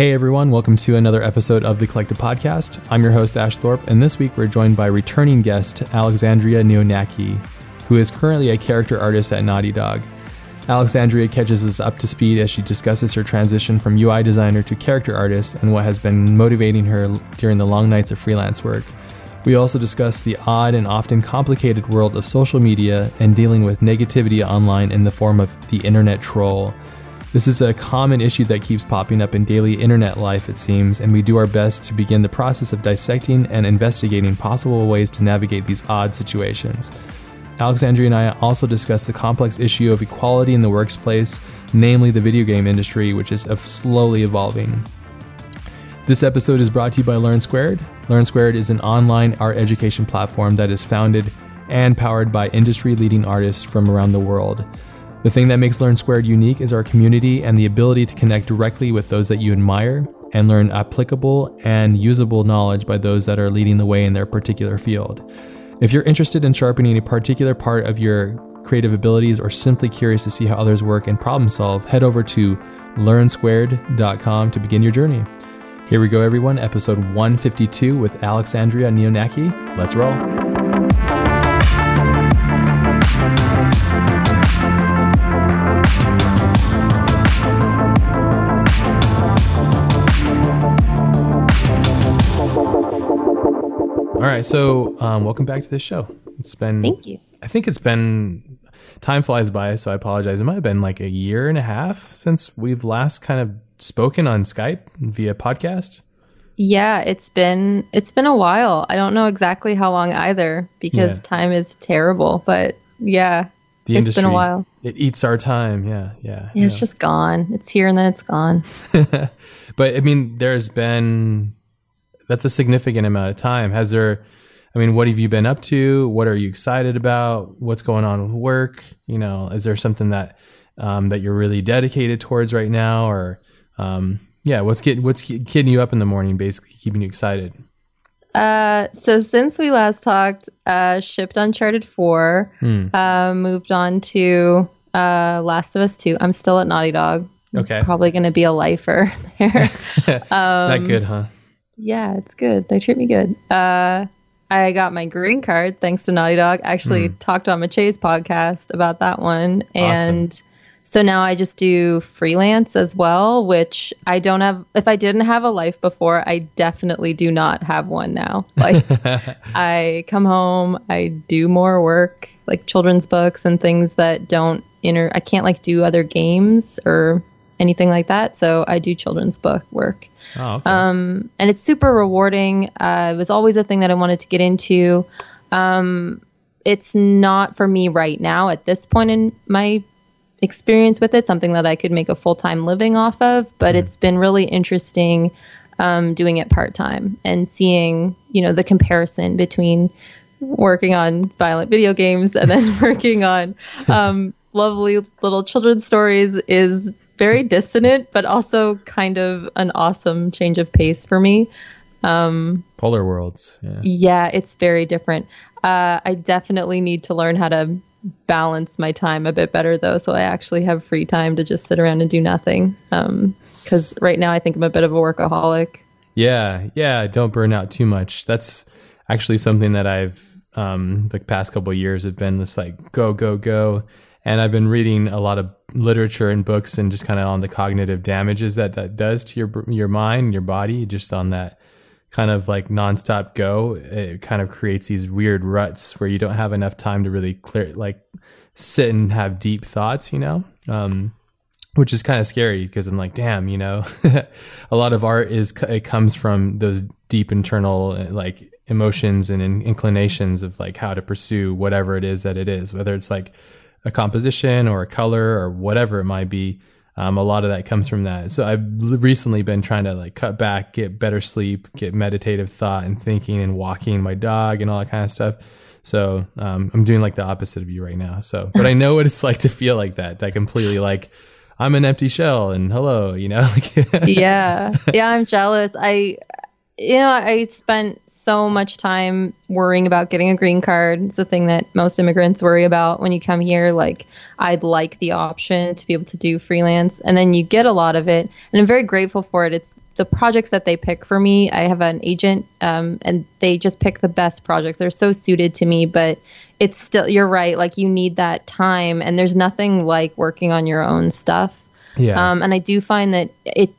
Hey everyone, welcome to another episode of the Collective Podcast. I'm your host, Ash Thorpe, and this week we're joined by returning guest Alexandria Neonakis, who is currently a character artist at Naughty Dog. Alexandria catches us up to speed as she discusses her transition from UI designer to character artist and what has been motivating her during the long nights of freelance work. We also discuss the odd and often complicated world of social media and dealing with negativity online in the form of the internet troll. This is a common issue that keeps popping up in daily internet life, it seems, and we do our best to begin the process of dissecting and investigating possible ways to navigate these odd situations. Alexandria and I also discuss the complex issue of equality in the workplace, namely the video game industry, which is slowly evolving. This episode is brought to you by Learn Squared. Learn Squared is an online art education platform that is founded and powered by industry leading artists from around the world. The thing that makes Learn Squared unique is our community and the ability to connect directly with those that you admire and learn applicable and usable knowledge by those that are leading the way in their particular field. If you're interested in sharpening a particular part of your creative abilities or simply curious to see how others work and problem solve, head over to learnsquared.com to begin your journey. Here we go, everyone. Episode 152 with Alexandria Neonakis. Let's roll. All right, so um, welcome back to this show. It's been thank you. I think it's been time flies by, so I apologize. It might have been like a year and a half since we've last kind of spoken on Skype via podcast. Yeah, it's been it's been a while. I don't know exactly how long either because yeah. time is terrible. But yeah, the it's industry, been a while. It eats our time. Yeah, yeah. yeah it's just gone. It's here and then it's gone. but I mean, there's been that's a significant amount of time. Has there? I mean, what have you been up to? What are you excited about? What's going on with work? You know, is there something that um, that you're really dedicated towards right now, or um, yeah, what's getting what's getting you up in the morning, basically keeping you excited? Uh, so since we last talked, uh, shipped Uncharted Four, hmm. uh, moved on to uh, Last of Us Two. I'm still at Naughty Dog. Okay, probably going to be a lifer there. um, that good, huh? Yeah, it's good. They treat me good. Uh, I got my green card thanks to Naughty Dog. Actually, mm. talked on Maciej's podcast about that one, and awesome. so now I just do freelance as well. Which I don't have. If I didn't have a life before, I definitely do not have one now. Like I come home, I do more work, like children's books and things that don't inter. I can't like do other games or anything like that. So I do children's book work. Oh, okay. um, and it's super rewarding. Uh, it was always a thing that I wanted to get into. Um, it's not for me right now at this point in my experience with it, something that I could make a full time living off of, but mm. it's been really interesting um, doing it part time and seeing, you know, the comparison between working on violent video games and then working on um, lovely little children's stories is very dissonant, but also kind of an awesome change of pace for me. Um, Polar worlds. Yeah. yeah, it's very different. Uh, I definitely need to learn how to balance my time a bit better though so i actually have free time to just sit around and do nothing because um, right now i think i'm a bit of a workaholic yeah yeah don't burn out too much that's actually something that i've um the past couple years have been this like go go go and I've been reading a lot of literature and books and just kind of on the cognitive damages that that does to your your mind, your body, just on that kind of like nonstop go. It kind of creates these weird ruts where you don't have enough time to really clear, like sit and have deep thoughts, you know. Um, which is kind of scary because I'm like, damn, you know, a lot of art is it comes from those deep internal like emotions and inclinations of like how to pursue whatever it is that it is, whether it's like a composition or a color or whatever it might be. Um, a lot of that comes from that. So I've recently been trying to like cut back, get better sleep, get meditative thought and thinking and walking my dog and all that kind of stuff. So um, I'm doing like the opposite of you right now. So, but I know what it's like to feel like that. That completely like I'm an empty shell and hello, you know. yeah, yeah, I'm jealous. I you know, I spent so much time worrying about getting a green card. It's the thing that most immigrants worry about when you come here. Like, I'd like the option to be able to do freelance, and then you get a lot of it, and I'm very grateful for it. It's the projects that they pick for me. I have an agent, um, and they just pick the best projects. They're so suited to me, but it's still you're right. Like, you need that time, and there's nothing like working on your own stuff. Yeah. Um, and I do find that it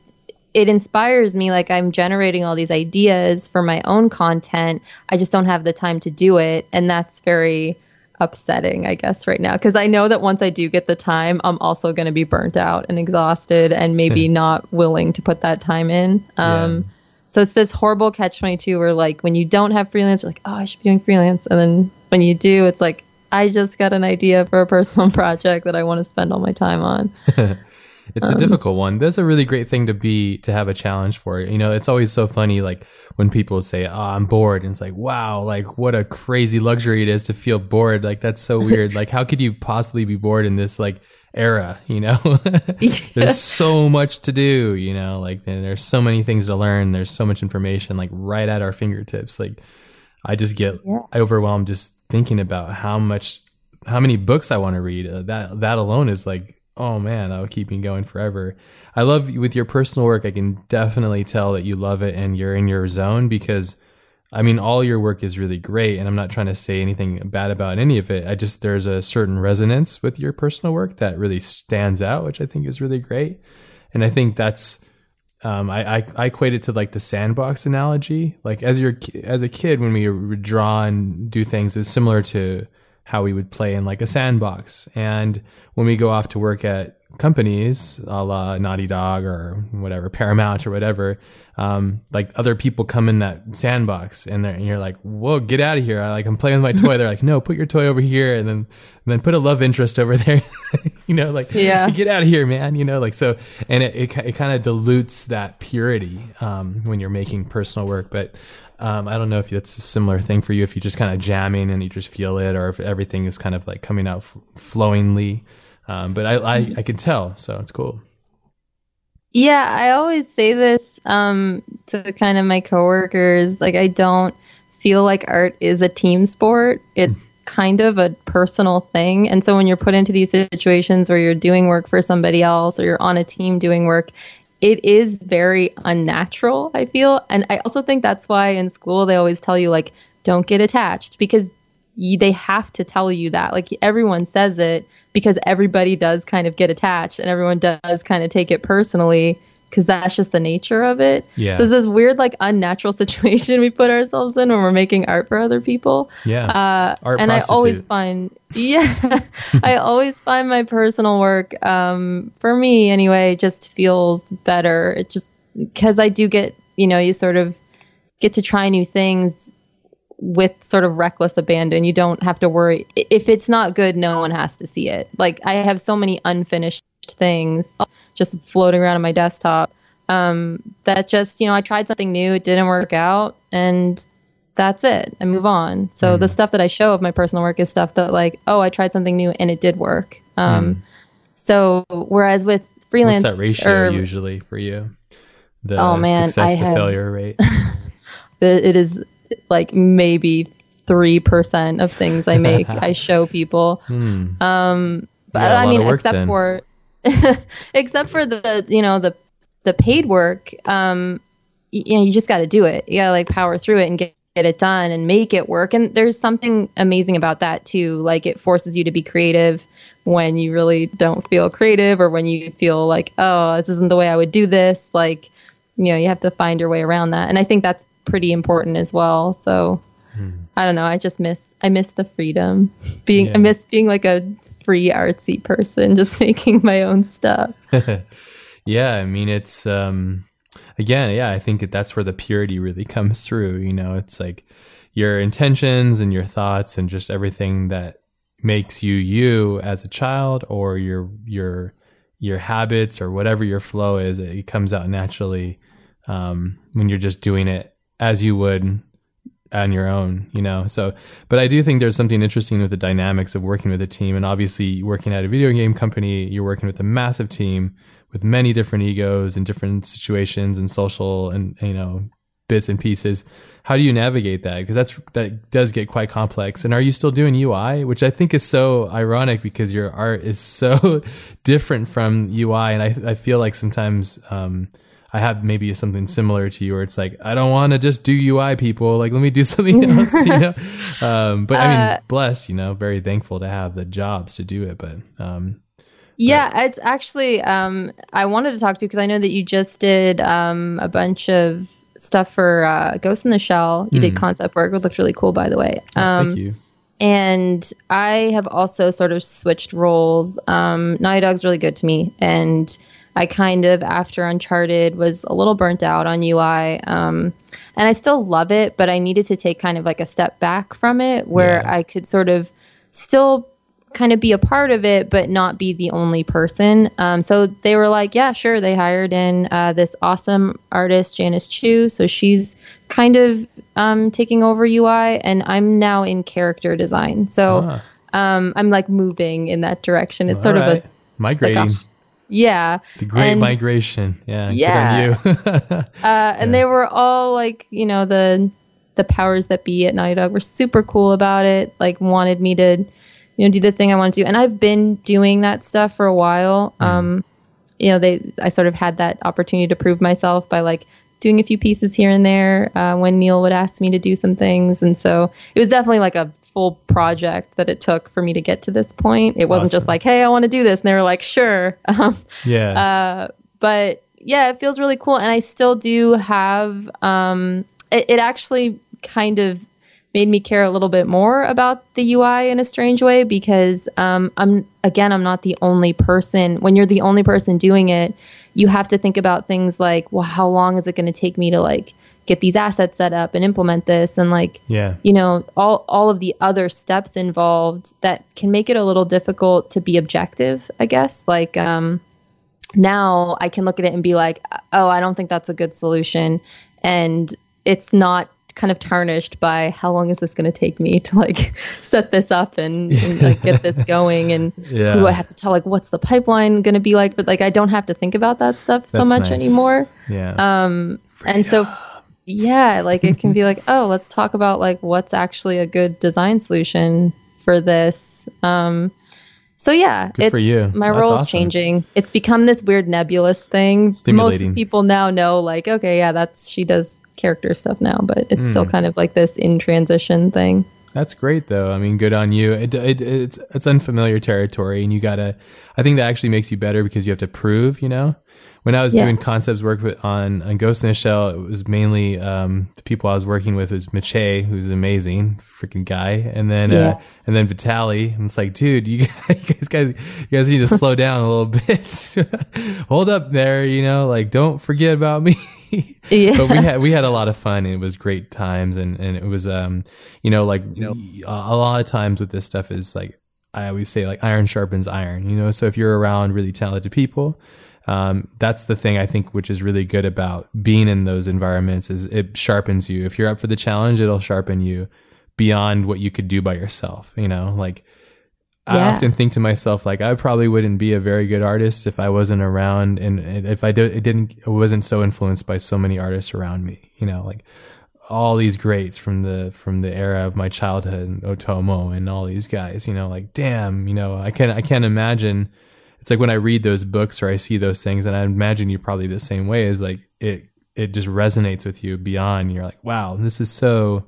it inspires me like i'm generating all these ideas for my own content. I just don't have the time to do it. And that's very upsetting i guess right now. Because i know that once i do get the time i'm also going to be burnt out and exhausted and maybe not willing to put that time in. Um, yeah. so it's this horrible catch 22 where like when you don't have freelance you're like oh i should be doing freelance. And then when you do it's like i just got an idea for a personal project that i want to spend all my time on it's um, a difficult one. That's a really great thing to be to have a challenge for. You know, it's always so funny like when people say, "Oh, I'm bored." And it's like, "Wow, like what a crazy luxury it is to feel bored." Like that's so weird. like how could you possibly be bored in this like era, you know? there's so much to do, you know, like there's so many things to learn, there's so much information like right at our fingertips. Like I just get yeah. overwhelmed just thinking about how much how many books I want to read. Uh, that that alone is like oh man, that would keep me going forever. I love with your personal work. I can definitely tell that you love it and you're in your zone because, I mean, all your work is really great, and I'm not trying to say anything bad about any of it. I just there's a certain resonance with your personal work that really stands out, which I think is really great, and I think that's. Um, I, I, I equate it to like the sandbox analogy. Like as your as a kid, when we would draw and do things, it's similar to how we would play in like a sandbox. And when we go off to work at companies, a la Naughty Dog or whatever, Paramount or whatever, um, like other people come in that sandbox and, and you're like, whoa, get out of here. I like, I'm playing with my toy. They're like, no, put your toy over here and then, and then put a love interest over there. you know, like, yeah. get out of here, man. You know, like, so, and it, it, it kind of dilutes that purity, um, when you're making personal work. But, um, I don't know if that's a similar thing for you, if you're just kind of jamming and you just feel it, or if everything is kind of like coming out f- flowingly. Um, but I, I, I can tell, so it's cool. Yeah, I always say this um, to kind of my coworkers. Like, I don't feel like art is a team sport. It's kind of a personal thing. And so when you're put into these situations where you're doing work for somebody else or you're on a team doing work, it is very unnatural, I feel. And I also think that's why in school they always tell you, like, don't get attached because they have to tell you that. Like, everyone says it because everybody does kind of get attached and everyone does kind of take it personally because that's just the nature of it. Yeah. So it's this weird, like, unnatural situation we put ourselves in when we're making art for other people. Yeah. Uh, art and prostitute. I always find, yeah, I always find my personal work, um, for me anyway, just feels better. It just because I do get, you know, you sort of get to try new things with sort of reckless abandon. You don't have to worry if it's not good. No one has to see it. Like I have so many unfinished things just floating around on my desktop. Um, that just, you know, I tried something new, it didn't work out, and that's it. I move on. So mm. the stuff that I show of my personal work is stuff that, like, oh, I tried something new and it did work. Um, mm. So whereas with freelance, What's that ratio or, usually for you? The oh man, success I to have, failure rate. it is like maybe three percent of things I make I show people. Hmm. Um, but I mean, except then. for except for the you know the the paid work um you, you know you just got to do it. You got to like power through it and get, get it done and make it work. And there's something amazing about that too. Like it forces you to be creative when you really don't feel creative or when you feel like oh this isn't the way i would do this. Like you know you have to find your way around that. And i think that's pretty important as well. So hmm. I don't know. I just miss I miss the freedom. Being yeah. I miss being like a free artsy person, just making my own stuff. yeah, I mean it's um again, yeah, I think that that's where the purity really comes through, you know. It's like your intentions and your thoughts and just everything that makes you you as a child or your your your habits or whatever your flow is, it comes out naturally um, when you're just doing it as you would on your own, you know. So, but I do think there's something interesting with the dynamics of working with a team, and obviously working at a video game company, you're working with a massive team with many different egos and different situations and social and you know bits and pieces. How do you navigate that? Because that's that does get quite complex. And are you still doing UI, which I think is so ironic because your art is so different from UI, and I I feel like sometimes. Um, I have maybe something similar to you where it's like, I don't want to just do UI people. Like, let me do something else, you know? Um, but I mean, uh, blessed, you know, very thankful to have the jobs to do it. But, um, yeah, but. it's actually, um, I wanted to talk to you because I know that you just did, um, a bunch of stuff for, uh, Ghost in the Shell. You mm. did concept work, which looked really cool, by the way. Um, thank you. And I have also sort of switched roles. Um, Naughty Dog's really good to me. And, I kind of, after Uncharted, was a little burnt out on UI. Um, and I still love it, but I needed to take kind of like a step back from it where yeah. I could sort of still kind of be a part of it, but not be the only person. Um, so they were like, yeah, sure. They hired in uh, this awesome artist, Janice Chu. So she's kind of um, taking over UI, and I'm now in character design. So huh. um, I'm like moving in that direction. It's All sort right. of a migrating. Like a, yeah. The Great and, Migration. Yeah. Yeah. uh, and yeah. they were all like, you know, the the powers that be at Naughty Dog were super cool about it. Like wanted me to, you know, do the thing I wanted to do. And I've been doing that stuff for a while. Mm. Um, you know, they I sort of had that opportunity to prove myself by like doing a few pieces here and there uh, when Neil would ask me to do some things. And so it was definitely like a full project that it took for me to get to this point. It wasn't awesome. just like, hey, I want to do this. And they were like, sure. Um, yeah. Uh, but yeah, it feels really cool. And I still do have, um, it, it actually kind of made me care a little bit more about the UI in a strange way because um, I'm again I'm not the only person. When you're the only person doing it, you have to think about things like, well, how long is it going to take me to like get these assets set up and implement this? And like yeah. you know all all of the other steps involved that can make it a little difficult to be objective i guess. Like um now i can look at it and be like oh i don't think that's a good solution. And it's not kind of tarnished by how long is this going to take me to like set this up and, and like get this going and yeah. who I have to tell like what's the pipeline going to be like but like I don't have to think about that stuff That's so much nice. anymore yeah um and so yeah like it can be like oh let's talk about like what's actually a good design solution for this um so yeah, Good it's my role is awesome. changing. It's become this weird nebulous thing. Most people now know like, okay, yeah, that's she does character stuff now, but it's mm. still kind of like this in transition thing. That's great though. I mean, good on you. It, it, it's it's unfamiliar territory, and you gotta. I think that actually makes you better because you have to prove. You know, when I was yeah. doing concepts work with, on on Ghost in the Shell, it was mainly um, the people I was working with was Maciej, who's an amazing freaking guy, and then uh, yeah. uh, and then Vitaly. And it's like, dude, you guys, guys, you guys need to slow down a little bit. Hold up there, you know, like don't forget about me. Yeah. But we had we had a lot of fun. And it was great times, and and it was um, you know, like you know, a lot of times with this stuff is like I always say like iron sharpens iron. You know, so if you're around really talented people um, that's the thing I think which is really good about being in those environments is it sharpens you. If you're up for the challenge, it'll sharpen you beyond what you could do by yourself. You know, like yeah. I often think to myself, like I probably wouldn't be a very good artist if I wasn't around and if I did, it didn't, it wasn't so influenced by so many artists around me. You know, like all these greats from the from the era of my childhood, and Otomo and all these guys. You know, like damn, you know, I can't, I can't imagine it's like when I read those books or I see those things, and I imagine you probably the same way. Is like it it just resonates with you beyond. You're like, wow, this is so.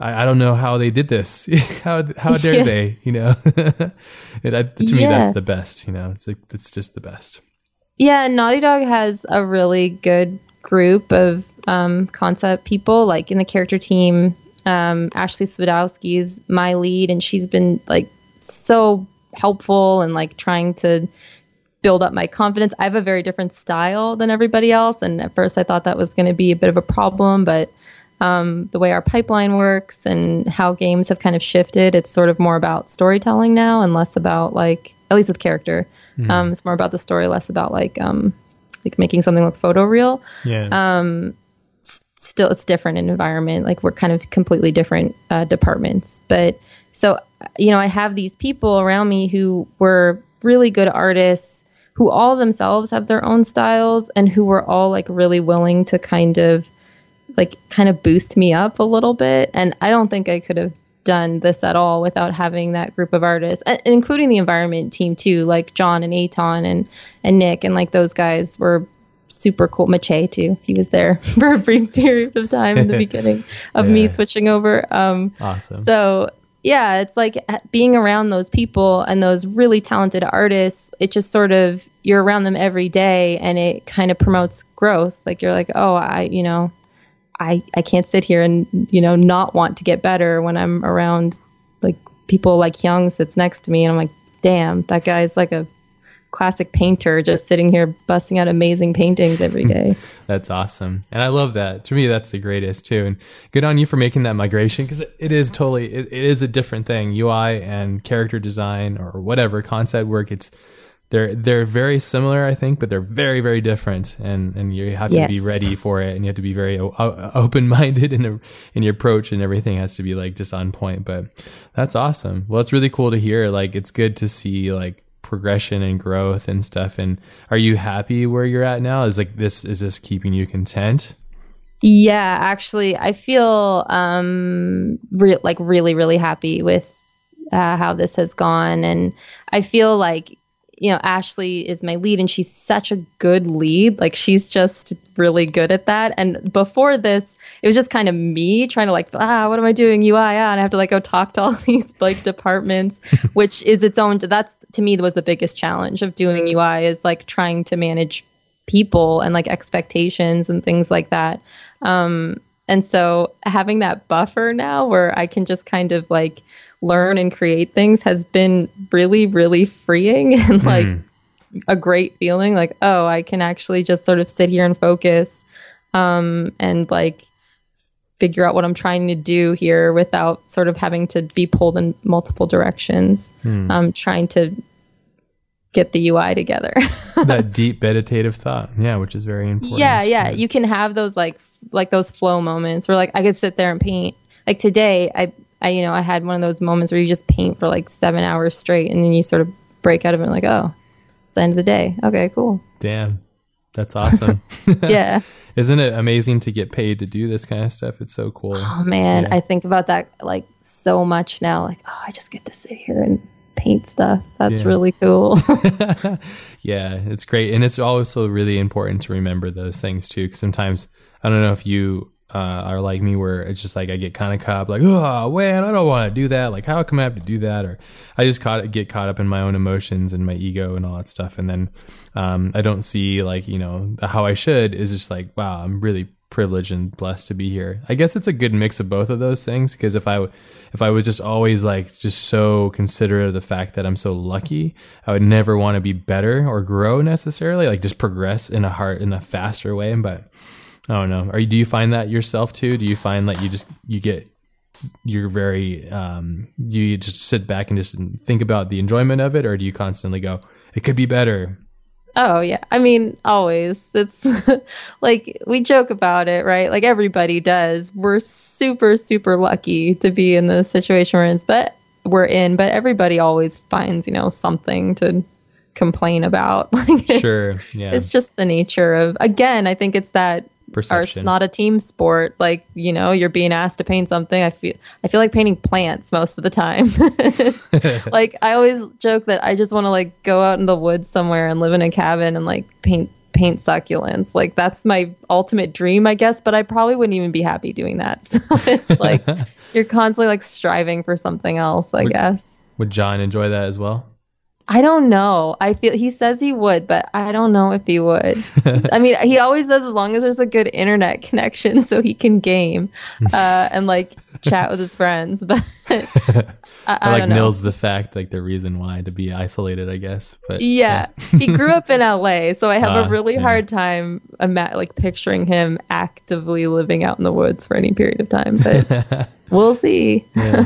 I, I don't know how they did this. how how dare yeah. they? You know, it, I, to yeah. me that's the best. You know, it's like it's just the best. Yeah, Naughty Dog has a really good group of um, concept people. Like in the character team, um, Ashley Swidowski is my lead, and she's been like so helpful and like trying to build up my confidence. I have a very different style than everybody else. And at first I thought that was going to be a bit of a problem, but um, the way our pipeline works and how games have kind of shifted, it's sort of more about storytelling now and less about like, at least with character, mm. um, it's more about the story, less about like, um, like making something look photo real. Yeah. Um, still, it's different in environment. Like we're kind of completely different uh, departments, but so, you know, I have these people around me who were really good artists who all themselves have their own styles and who were all like really willing to kind of like kind of boost me up a little bit. And I don't think I could have done this at all without having that group of artists, including the environment team too, like John and Aton and and Nick and like those guys were super cool. Maciej too, he was there for a brief period of time in the beginning of yeah. me switching over. Um, awesome. So yeah, it's like being around those people and those really talented artists. It just sort of you're around them every day, and it kind of promotes growth. Like you're like, oh, I, you know, I I can't sit here and you know not want to get better when I'm around like people like Hyung sits next to me, and I'm like, damn, that guy's like a classic painter just sitting here busting out amazing paintings every day. that's awesome. And I love that. To me, that's the greatest too. And good on you for making that migration because it, it is totally, it, it is a different thing. UI and character design or whatever concept work. It's, they're, they're very similar, I think, but they're very, very different. And, and you have to yes. be ready for it and you have to be very open minded in, a, in your approach and everything has to be like just on point. But that's awesome. Well, it's really cool to hear. Like, it's good to see like, progression and growth and stuff and are you happy where you're at now is like this is this keeping you content yeah actually i feel um re- like really really happy with uh, how this has gone and i feel like you know, Ashley is my lead and she's such a good lead. Like she's just really good at that. And before this, it was just kind of me trying to like, ah, what am I doing? UI, ah, and I have to like go talk to all these like departments, which is its own. That's to me was the biggest challenge of doing UI is like trying to manage people and like expectations and things like that. Um, and so having that buffer now where I can just kind of like learn and create things has been really, really freeing and like mm. a great feeling. Like, oh, I can actually just sort of sit here and focus um, and like figure out what I'm trying to do here without sort of having to be pulled in multiple directions. Mm. Um, trying to get the UI together. that deep meditative thought. Yeah, which is very important. Yeah, yeah, yeah. You can have those like like those flow moments where like I could sit there and paint. Like today, I I, you know, I had one of those moments where you just paint for like seven hours straight and then you sort of break out of it and like, oh, it's the end of the day. Okay, cool. Damn. That's awesome. yeah. Isn't it amazing to get paid to do this kind of stuff? It's so cool. Oh man, yeah. I think about that like so much now. Like, oh, I just get to sit here and paint stuff. That's yeah. really cool. yeah, it's great. And it's also really important to remember those things too. Cause sometimes, I don't know if you uh, are like me where it's just like I get kind of caught up like oh man I don't want to do that. Like how come I have to do that? Or I just caught get caught up in my own emotions and my ego and all that stuff. And then um, I don't see like you know how I should. Is just like wow I'm really privileged and blessed to be here. I guess it's a good mix of both of those things because if I if I was just always like just so considerate of the fact that I'm so lucky I would never want to be better or grow necessarily like just progress in a heart in a faster way. But I don't know. Are you, do you find that yourself too? Do you find that you just you get you're very um you just sit back and just think about the enjoyment of it or do you constantly go it could be better oh yeah. I mean always. It's like we joke about it right? Like everybody does. We're super super lucky to be in the situation we're in but we're in but everybody always finds you know something to complain about. Like sure yeah. it's just the nature of again i think it's that Perception. Art's not a team sport. Like you know, you're being asked to paint something. I feel I feel like painting plants most of the time. like I always joke that I just want to like go out in the woods somewhere and live in a cabin and like paint paint succulents. Like that's my ultimate dream, I guess. But I probably wouldn't even be happy doing that. So it's like you're constantly like striving for something else. I would, guess. Would John enjoy that as well? I don't know. I feel he says he would, but I don't know if he would. I mean, he always says as long as there's a good internet connection so he can game uh, and like chat with his friends. But I, I, like don't know. nils the fact, like the reason why to be isolated, I guess. But yeah, yeah. he grew up in LA, so I have uh, a ah, really yeah. hard time ima- like picturing him actively living out in the woods for any period of time. But we'll see. Yeah.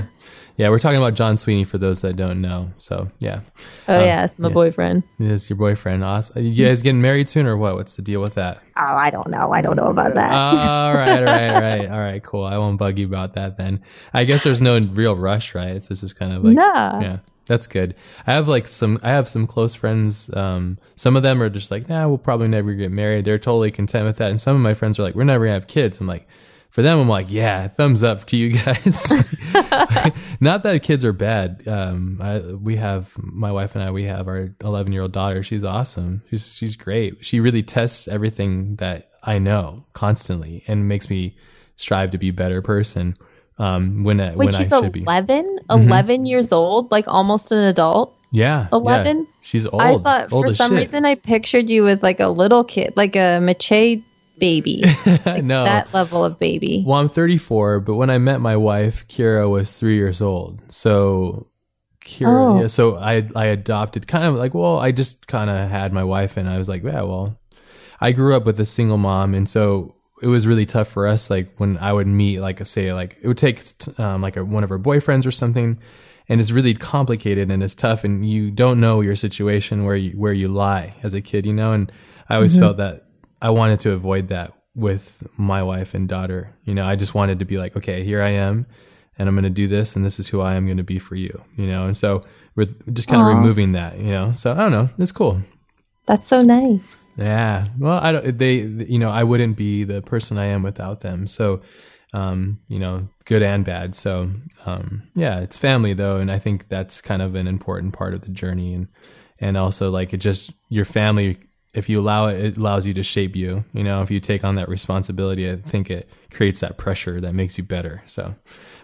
Yeah, we're talking about John Sweeney for those that don't know. So yeah. Oh um, yeah, it's my yeah. boyfriend. It's your boyfriend. Awesome. You guys getting married soon or what? What's the deal with that? Oh, I don't know. I don't know about that. all right, all right, all right, all right. Cool. I won't bug you about that then. I guess there's no real rush, right? It's just kind of like nah. yeah. That's good. I have like some. I have some close friends. Um, some of them are just like, nah, we'll probably never get married. They're totally content with that. And some of my friends are like, we're never gonna have kids. I'm like, for them, I'm like, yeah, thumbs up to you guys. Not that kids are bad. Um, I, we have my wife and I. We have our 11 year old daughter. She's awesome. She's she's great. She really tests everything that I know constantly and makes me strive to be a better person. Um, when Wait, when she's I should be. 11? 11 years old, like almost an adult. Yeah, 11? yeah. She's old. I thought old for some shit. reason I pictured you with like a little kid, like a Maciej baby, like no. that level of baby. Well, I'm 34, but when I met my wife, Kira was three years old. So, Kira, Oh. yeah, so I I adopted kind of like, well, I just kind of had my wife, and I was like, yeah, well, I grew up with a single mom, and so it was really tough for us. Like when I would meet, like say, like it would take um, like a, one of her boyfriends or something, and it's really complicated and it's tough, and you don't know your situation where you where you lie as a kid, you know. And I always felt that I wanted to avoid that with my wife and daughter. You know, I just wanted to be like, okay, here I am, and I'm going to do this, and this is who I am going to be for you. You know, and so we're just kind of removing that. You know, so I don't know, it's cool. That's so nice. Yeah. Well, I don't, they, you know, I wouldn't be the person I am without them. So, um, you know, good and bad. So, um, yeah, it's family though. And I think that's kind of an important part of the journey. And, and also like it just, your family, if you allow it, it allows you to shape you. You know, if you take on that responsibility, I think it creates that pressure that makes you better. So,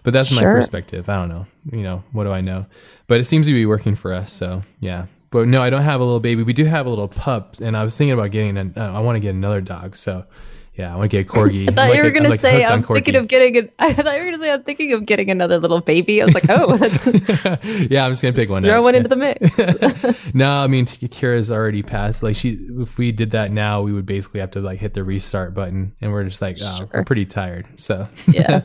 but that's my perspective. I don't know. You know, what do I know? But it seems to be working for us. So, yeah. But no, I don't have a little baby. We do have a little pup, and I was thinking about getting. An, uh, I want to get another dog. So, yeah, I want to get a corgi. I thought you were gonna say I'm thinking of getting. A, I thought you were gonna say I'm thinking of getting another little baby. I was like, oh, yeah, I'm just gonna pick one. throw out. one Yeah. into the mix. No, I mean Kira's already passed. Like she, if we did that now, we would basically have to like hit the restart button, and we're just like, oh, Sure. we're pretty tired. So Yeah.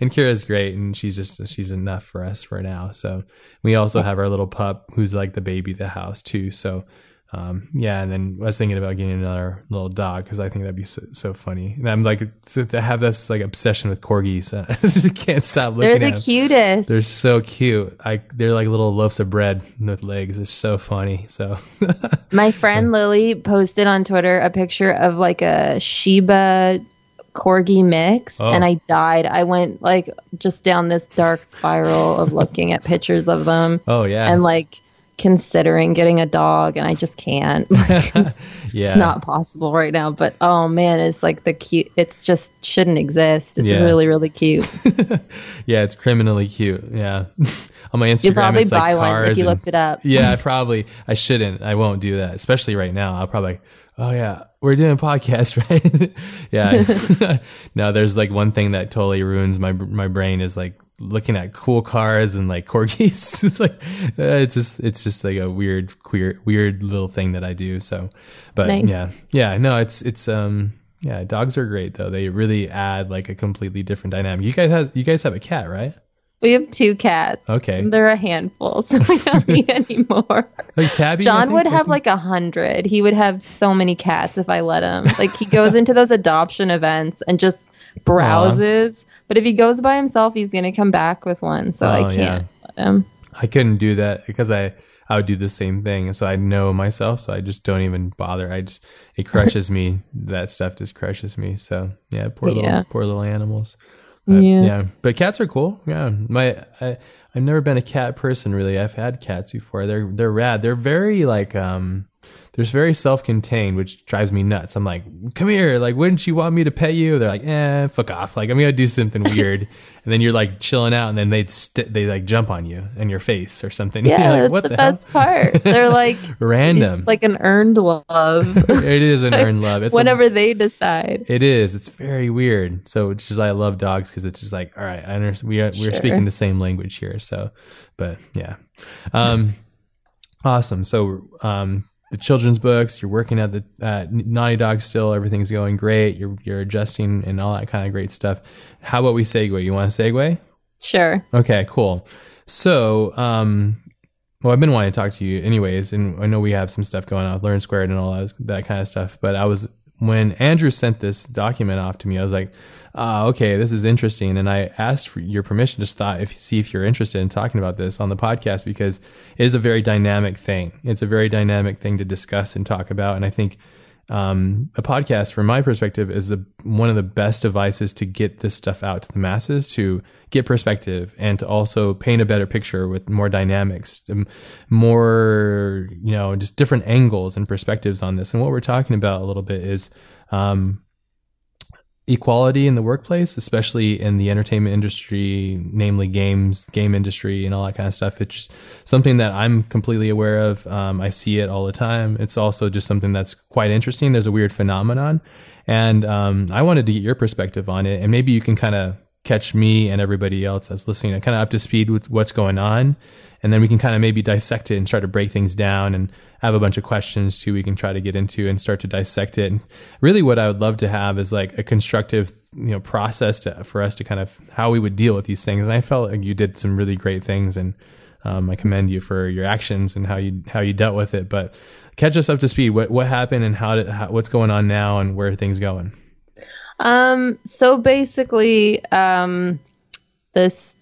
and Kira's great, and she's just she's enough for us for now. So we also have our little pup who's like the baby of the house too. So. Um, yeah, and then I was thinking about getting another little dog because I think that'd be so, so funny. And I'm like to, have this like obsession with corgis. I just can't stop looking They're at the them. cutest. They're so cute. I they're like little loaves of bread with legs. It's so funny. So My friend Lily posted on Twitter a picture of like a Shiba corgi mix Oh. and I died. I went like just down this dark spiral of looking at pictures of them oh yeah, and like considering getting a dog and I just can't. It's, yeah, it's not possible right now, but oh man, it's like the cute it's just shouldn't exist. It's Yeah. really really cute. yeah. It's criminally cute. Yeah, on my Instagram, You'd probably it's like buy one if you and- looked it up. yeah, I probably I shouldn't. I won't do that, especially right now. I'll probably, oh yeah, we're doing a podcast, right? yeah. no, there's like one thing that totally ruins my my brain is like looking at cool cars and like corgis. it's like uh, it's just it's just like a weird queer weird little thing that I do. So, but Nice. yeah, yeah, no, it's it's um. Yeah, dogs are great though. They really add like a completely different dynamic. You guys have you guys have a cat, right? We have two cats. Okay. They're a handful, so we don't need any more. Like Tabby. John think? would have like a hundred. He would have so many cats if I let him. Like he goes into those adoption events and just browses. But if he goes by himself, he's gonna come back with one. So Oh, I can't let him. I couldn't do that because I I would do the same thing. So I know myself, so I just don't even bother. I just it crushes me. That stuff just crushes me. So yeah, poor little Yeah. poor little animals. But, Yeah. yeah, but cats are cool. Yeah, my I, I've never been a cat person really. I've had cats before. They're they're rad. They're very like um. They're very self-contained, which drives me nuts. I'm like, "Come here! Like, wouldn't you want me to pet you?" They're like, "Eh, fuck off!" Like, I'm gonna do something weird, and then you're like chilling out, and then they st- they like jump on you in your face or something. Yeah, like, that's what the, the best part. They're like Random. it's like an earned love. it is an earned love. It's a- Whenever they decide. it is. It's very weird. So it's just I love dogs because it's just like all right. I understand. We are we're speaking the same language here. So, but yeah, um, awesome. So um, the children's books. You're working at the at Naughty Dog still. Everything's going great. You're you're adjusting and all that kind of great stuff. How about we segue? You want to segue? Sure. Okay, cool. So, um, well, I've been wanting to talk to you anyways, and I know we have some stuff going on with Learn Squared and all that, that kind of stuff. But I was when Andrew sent this document off to me, I was like, ah, okay, this is interesting. And I asked for your permission, just thought if see if you're interested in talking about this on the podcast because it is a very dynamic thing. It's a very dynamic thing to discuss and talk about, and I think um, a podcast, from my perspective, is the, one of the best devices to get this stuff out to the masses, to get perspective, and to also paint a better picture with more dynamics, um, more you know, just different angles and perspectives on this. And what we're talking about a little bit is um, equality in the workplace, especially in the entertainment industry, namely games, game industry, and all that kind of stuff. It's something that I'm completely aware of. Um, I see it all the time. It's also just something that's quite interesting. There's a weird phenomenon, and um, I wanted to get your perspective on it, and maybe you can kind of catch me and everybody else that's listening, kind of up to speed with what's going on. And then we can kind of maybe dissect it and try to break things down and have a bunch of questions too we can try to get into and start to dissect it. And really what i would love to have is like a constructive you know process to, for us to kind of how we would deal with these things. And i felt like you did some really great things and um, i commend you for your actions and how you how you dealt with it. But catch us up to speed. What what happened and how, did, how what's going on now and where are things going um so basically um this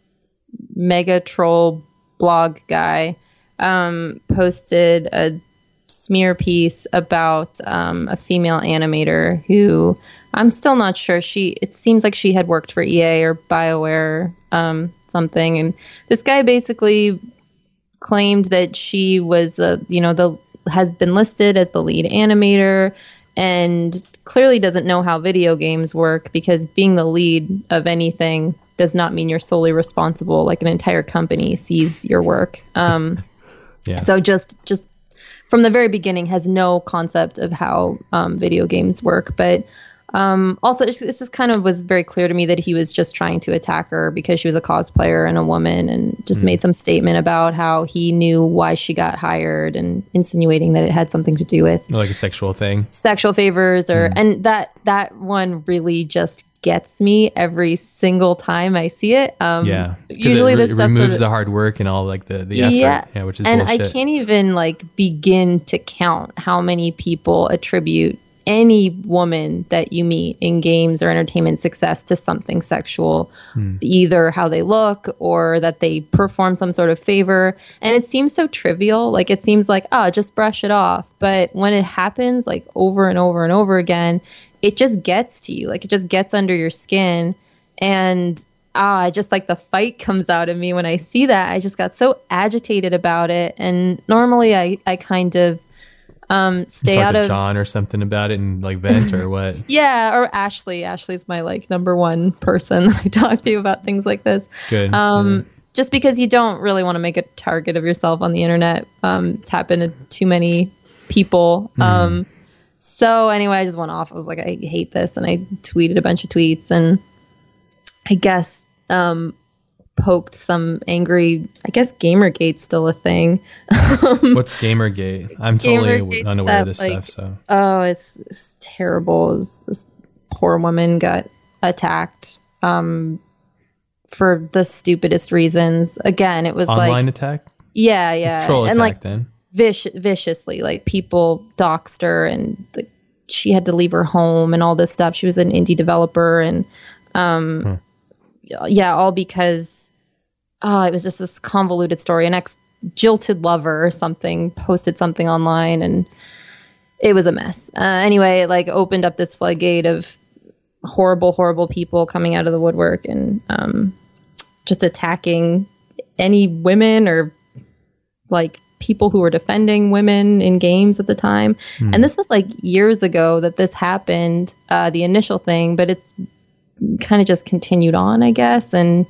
mega troll blog guy um, posted a smear piece about um, a female animator who I'm still not sure. She it seems like she had worked for EA or BioWare um, something, and this guy basically claimed that she was a you know the has been listed as the lead animator and clearly doesn't know how video games work because being the lead of anything does not mean you're solely responsible. Like an entire company sees your work. Um, yeah. So just just from the very beginning has no concept of how um, video games work. But um, also, it's, it's, just kind of was very clear to me that he was just trying to attack her because she was a cosplayer and a woman, and just mm. made some statement about how he knew why she got hired, and insinuating that it had something to do with like a sexual thing, sexual favors, or mm. and that that one really just gets me every single time I see it. Um, yeah, usually it re- this stuff removes sort of, the hard work and all like the the effort. Yeah, yeah which is and bullshit. I can't even like begin to count how many people attribute any woman that you meet in games or entertainment success to something sexual, hmm. either how they look or that they perform some sort of favor. And it seems so trivial. Like it seems like, oh, just brush it off. But when it happens like over and over and over again, it just gets to you. Like it just gets under your skin. And ah, just like the fight comes out of me when I see that. I just got so agitated about it. And normally I, I kind of um, stay out of John or something about it and like vent or what? yeah, or Ashley. Ashley's my like number one person I talk to about things like this. Good. Um, yeah. Just because you don't really want to make a target of yourself on the internet. Um, it's happened to too many people. Mm. Um, so anyway, I just went off. I was like, I hate this, and I tweeted a bunch of tweets, and I guess um, poked some angry. I guess Gamergate's still a thing. What's Gamergate? I'm totally unaware of this like, stuff. So oh, it's, it's terrible. It's, this poor woman got attacked um, for the stupidest reasons. Again, it was online like attack. Yeah, yeah, Troll and attack, like then. Vic- viciously, like people doxed her and the, she had to leave her home and all this stuff. She was an indie developer and um, hmm yeah, all because oh, it was just this convoluted story. An ex jilted lover or something posted something online, and it was a mess. Uh, anyway, it like opened up this floodgate of horrible, horrible people coming out of the woodwork and um, just attacking any women or like people who were defending women in games at the time. Mm. And this was like years ago that this happened, uh, the initial thing, but it's kind of just continued on, I guess. And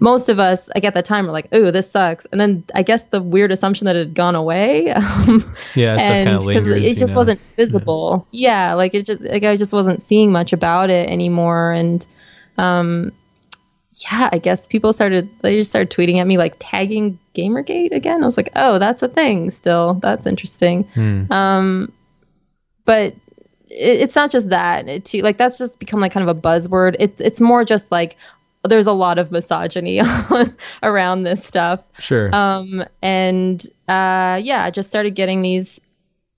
most of us, like at the time, were like, "Oh, this sucks," and then I guess the weird assumption that it had gone away. Um, yeah, and because it just know? wasn't visible. Yeah. yeah. like it just like I just wasn't seeing much about it anymore, and um, yeah, I guess people started they just started tweeting at me like tagging Gamergate again. I was like, "Oh, that's a thing still. That's interesting." Hmm. Um, but it's not just that. It, like that's just become like kind of a buzzword. It's it's more just like there's a lot of misogyny around this stuff. Sure. Um, and uh, yeah, I just started getting these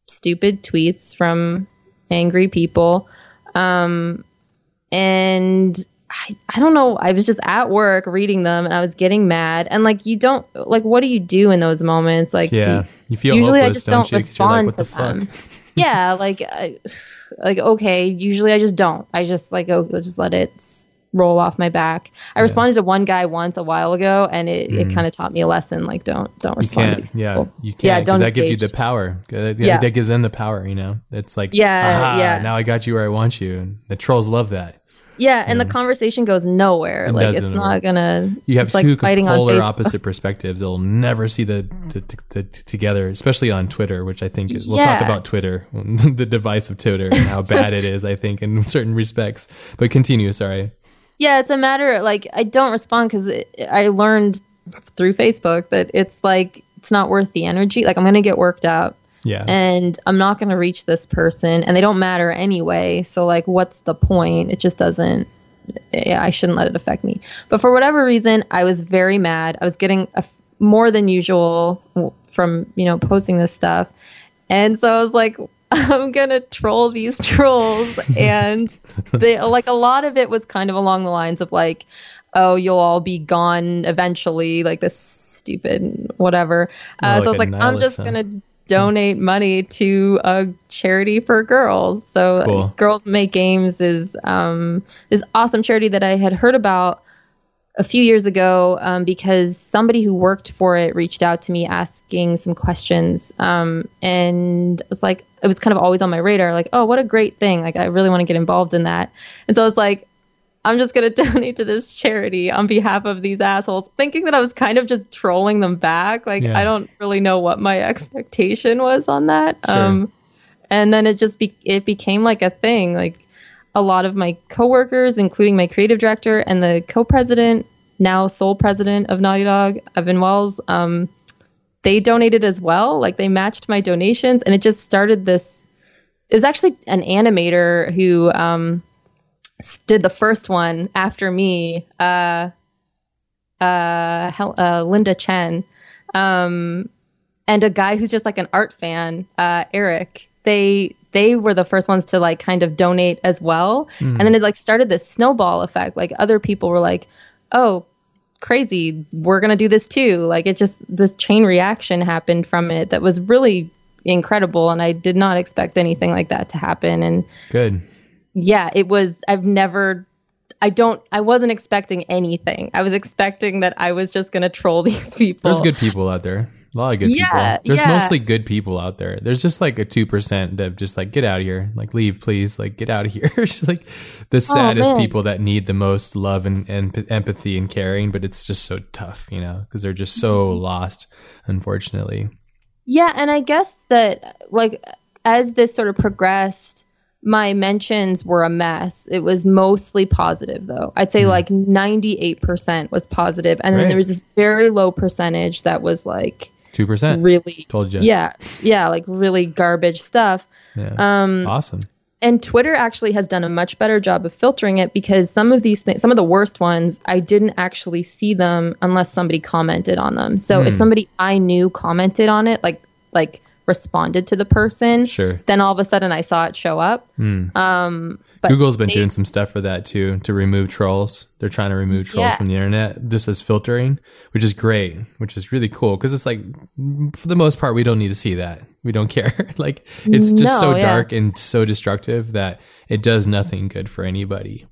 stupid tweets from angry people. Um, and I, I don't know. I was just at work reading them and I was getting mad. And like, you don't, like, what do you do in those moments? Like, yeah, you, feel usually I just don't, don't respond like, to them. yeah, like, I, like okay. Usually, I just don't. I just like, oh, just let it roll off my back. I yeah. responded to one guy once a while ago, and it, mm. it kind of taught me a lesson. Like, don't don't respond to these people. Yeah, you can't. Yeah, don't. That engage. gives you the power. Yeah, that gives them the power. You know, it's like, yeah, yeah. Now I got you where I want you. And the trolls love that. Yeah, and the conversation goes nowhere. It like it's not gonna. You have it's two like fighting polar on opposite perspectives. They'll never see the, the, the, the, together, especially on Twitter, which I think we'll yeah. talk about Twitter, the device of Twitter, and how bad it is. I think in certain respects. But continue. Sorry. Yeah, it's a matter like I don't respond because I learned through Facebook that it's like it's not worth the energy. Like I'm gonna get worked out yeah. And I'm not going to reach this person and they don't matter anyway. So, like, what's the point? It just doesn't, yeah, I shouldn't let it affect me. But for whatever reason, I was very mad. I was getting a, more than usual from, you know, posting this stuff. And so I was like, I'm going to troll these trolls. and they, like, a lot of it was kind of along the lines of, like, oh, you'll all be gone eventually, like this stupid whatever. Uh, oh, so I was like, I'm just going to donate money to a charity for girls. So cool. Girls Make Games is um, this awesome charity that I had heard about a few years ago um, because somebody who worked for it reached out to me asking some questions um, and it was like it was kind of always on my radar like oh what a great thing like i really want to get involved in that and so i was like I'm just going to donate to this charity on behalf of these assholes, thinking that I was kind of just trolling them back. Like, yeah. I don't really know what my expectation was on that. Sure. Um, and then it just be- it became like a thing. Like, a lot of my coworkers, including my creative director and the co-president, now sole president of Naughty Dog, Evan Wells, um, they donated as well. Like, they matched my donations, and it just started this. It was actually an animator who. Um, did the first one after me, uh, uh, Hel- uh, Linda Chen, um, and a guy who's just like an art fan, uh, Eric. They they were the first ones to like kind of donate as well, mm. and then it like started this snowball effect. Like other people were like, "Oh, crazy, we're gonna do this too." Like it just this chain reaction happened from it that was really incredible, and I did not expect anything like that to happen. And good yeah, it was. I've never. I don't. I wasn't expecting anything. I was expecting that I was just gonna troll these people. There's good people out there. A lot of good yeah, people. There's yeah. mostly good people out there. There's just like a two percent that just like get out of here, like leave, please, like get out of here. like the oh, saddest oh, people that need the most love and, and empathy and caring, but it's just so tough, you know, because they're just so lost, unfortunately. Yeah, and I guess that like as this sort of progressed, my mentions were a mess. It was mostly positive though. I'd say mm. like 98% was positive and then there was this very low percentage that was like 2%. Really told you. Yeah. Yeah, like really garbage stuff. Yeah. Um awesome. And Twitter actually has done a much better job of filtering it because some of these things, some of the worst ones, I didn't actually see them unless somebody commented on them. So mm. if hmm. somebody I knew commented on it, like like responded to the person, sure. then all of a sudden I saw it show up. Mm. Um, Google's been they, doing some stuff for that too to remove trolls. They're trying to remove trolls yeah. from the internet just as filtering, which is great, which is really cool because it's like for the most part we don't need to see that. We don't care. like it's just no, so yeah. dark and so destructive that it does nothing good for anybody.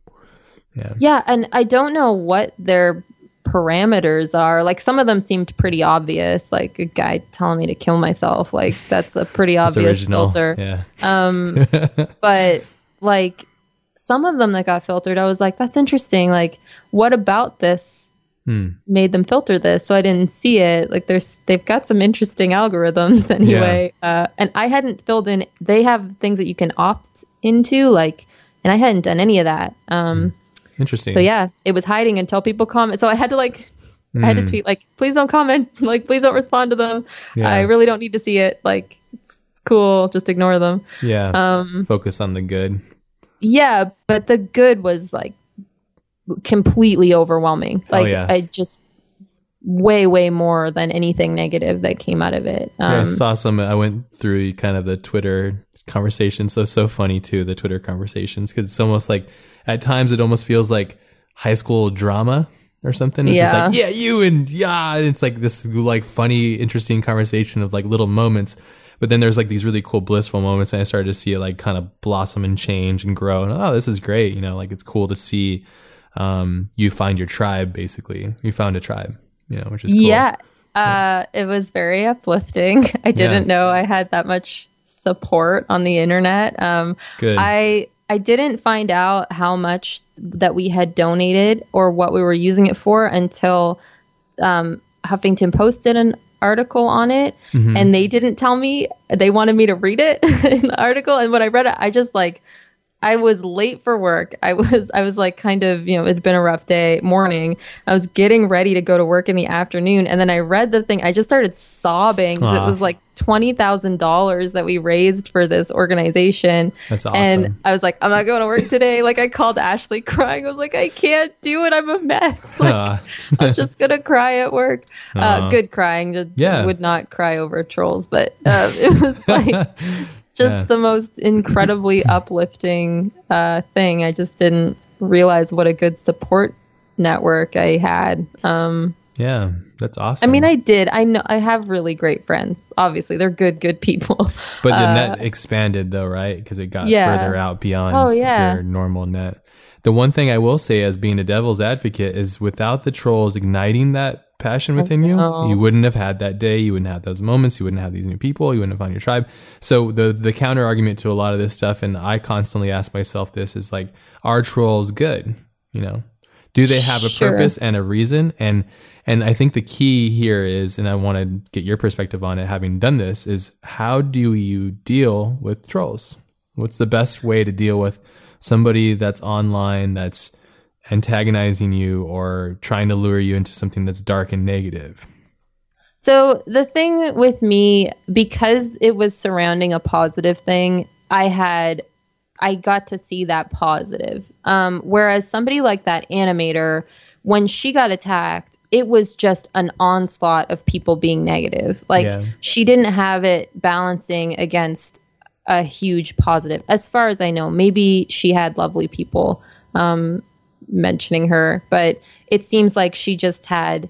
Yeah. Yeah, and I don't know what their parameters are. Like some of them seemed pretty obvious, like a guy telling me to kill myself. Like that's a pretty obvious filter. Yeah. Um, but like some of them that got filtered, I was like, that's interesting. Like, what about this hmm. made them filter this? So I didn't see it. Like there's they've got some interesting algorithms anyway. Yeah. Uh, and I hadn't filled in. They have things that you can opt into, like, and I hadn't done any of that. Um, hmm Interesting. So yeah, it was hiding until people comment. So I had to like. I had to hmm. tweet like, please don't comment. like, please don't respond to them. Yeah. I really don't need to see it. Like, it's, it's cool. Just ignore them. Yeah. Um, Focus on the good. Yeah, but the good was like completely overwhelming. Oh, like, oh, yeah. I just way way more than anything negative that came out of it. Um, yeah, I um, saw some. I went through kind of the Twitter conversations. So so funny too. The Twitter conversations because it's almost like at times it almost feels like high school drama or something. It's yeah. just like, yeah, you and yeah. And it's like this like funny, interesting conversation of like little moments. but then there's like these really cool blissful moments and i started to see it like kind of blossom and change and grow and oh this is great you know like it's cool to see um, you find your tribe basically you found a tribe you know which is cool. yeah uh, it was very uplifting i didn't Yeah. know i had that much support on the internet um, good I I didn't find out how much that we had donated or what we were using it for until um, Huffington posted an article on it, Mhm. and they didn't tell me. They wanted me to read it in the article, and when I read it, I just like I was late for work. I was I was like kind of, you know, it'd been a rough day, morning. I was getting ready to go to work in the afternoon and then I read the thing. I just started sobbing 'cause it was like $20,000 that we raised for this organization. that's awesome And I was like, I'm not going to work today. Like I called Ashley crying. I was like, I can't do it. I'm a mess. Like Ah. I'm just gonna cry at work. Uh, Aw. good crying. Just Yeah. would not cry over trolls, but uh, it was like just Yeah. the most incredibly uplifting uh, thing. I just didn't realize what a good support network I had. Um, yeah that's awesome. I mean, I did. I know I have really great friends. Obviously, they're good, good people. But the Uh, net expanded though, right? Because it got Yeah. further out beyond Oh, yeah. your normal net. The one thing I will say as being a devil's advocate is without the trolls igniting that passion within you, you wouldn't have had that day, you wouldn't have those moments, you wouldn't have these new people, you wouldn't have found your tribe. So the the counter argument to a lot of this stuff, and I constantly ask myself this is like, are trolls good? You know? Do they have a Sure. purpose and a reason? And and I think the key here is, and I want to get your perspective on it, having done this, is how do you deal with trolls? What's the best way to deal with somebody that's online that's antagonizing you or trying to lure you into something that's dark and negative? So the thing with me, because it was surrounding a positive thing, I had I got to see that positive. Um, whereas somebody like that animator, when she got attacked, it was just an onslaught of people being negative. Like Yeah. she didn't have it balancing against a huge positive. As far as I know, maybe she had lovely people um, mentioning her, but it seems like she just had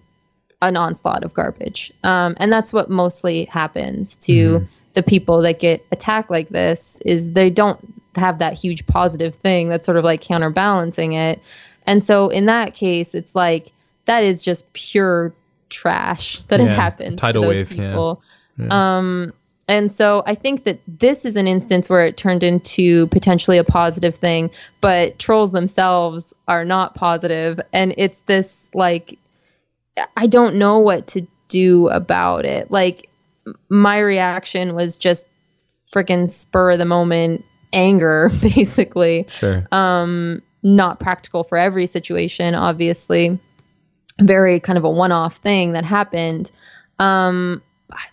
an onslaught of garbage. Um, and that's what mostly happens to the people that get attacked like this is they don't have that huge positive thing that's sort of like counterbalancing it. And so in that case, it's like that is just pure trash that it Yeah, happens tidal to those wave, yeah. people. Um, and so I think that this is an instance where it turned into potentially a positive thing, but trolls themselves are not positive, and it's this like I don't know what to do about it. Like my reaction was just freaking spur of the moment anger, basically. Sure. Um, not practical for every situation, obviously. Very kind of a one off thing that happened. Um,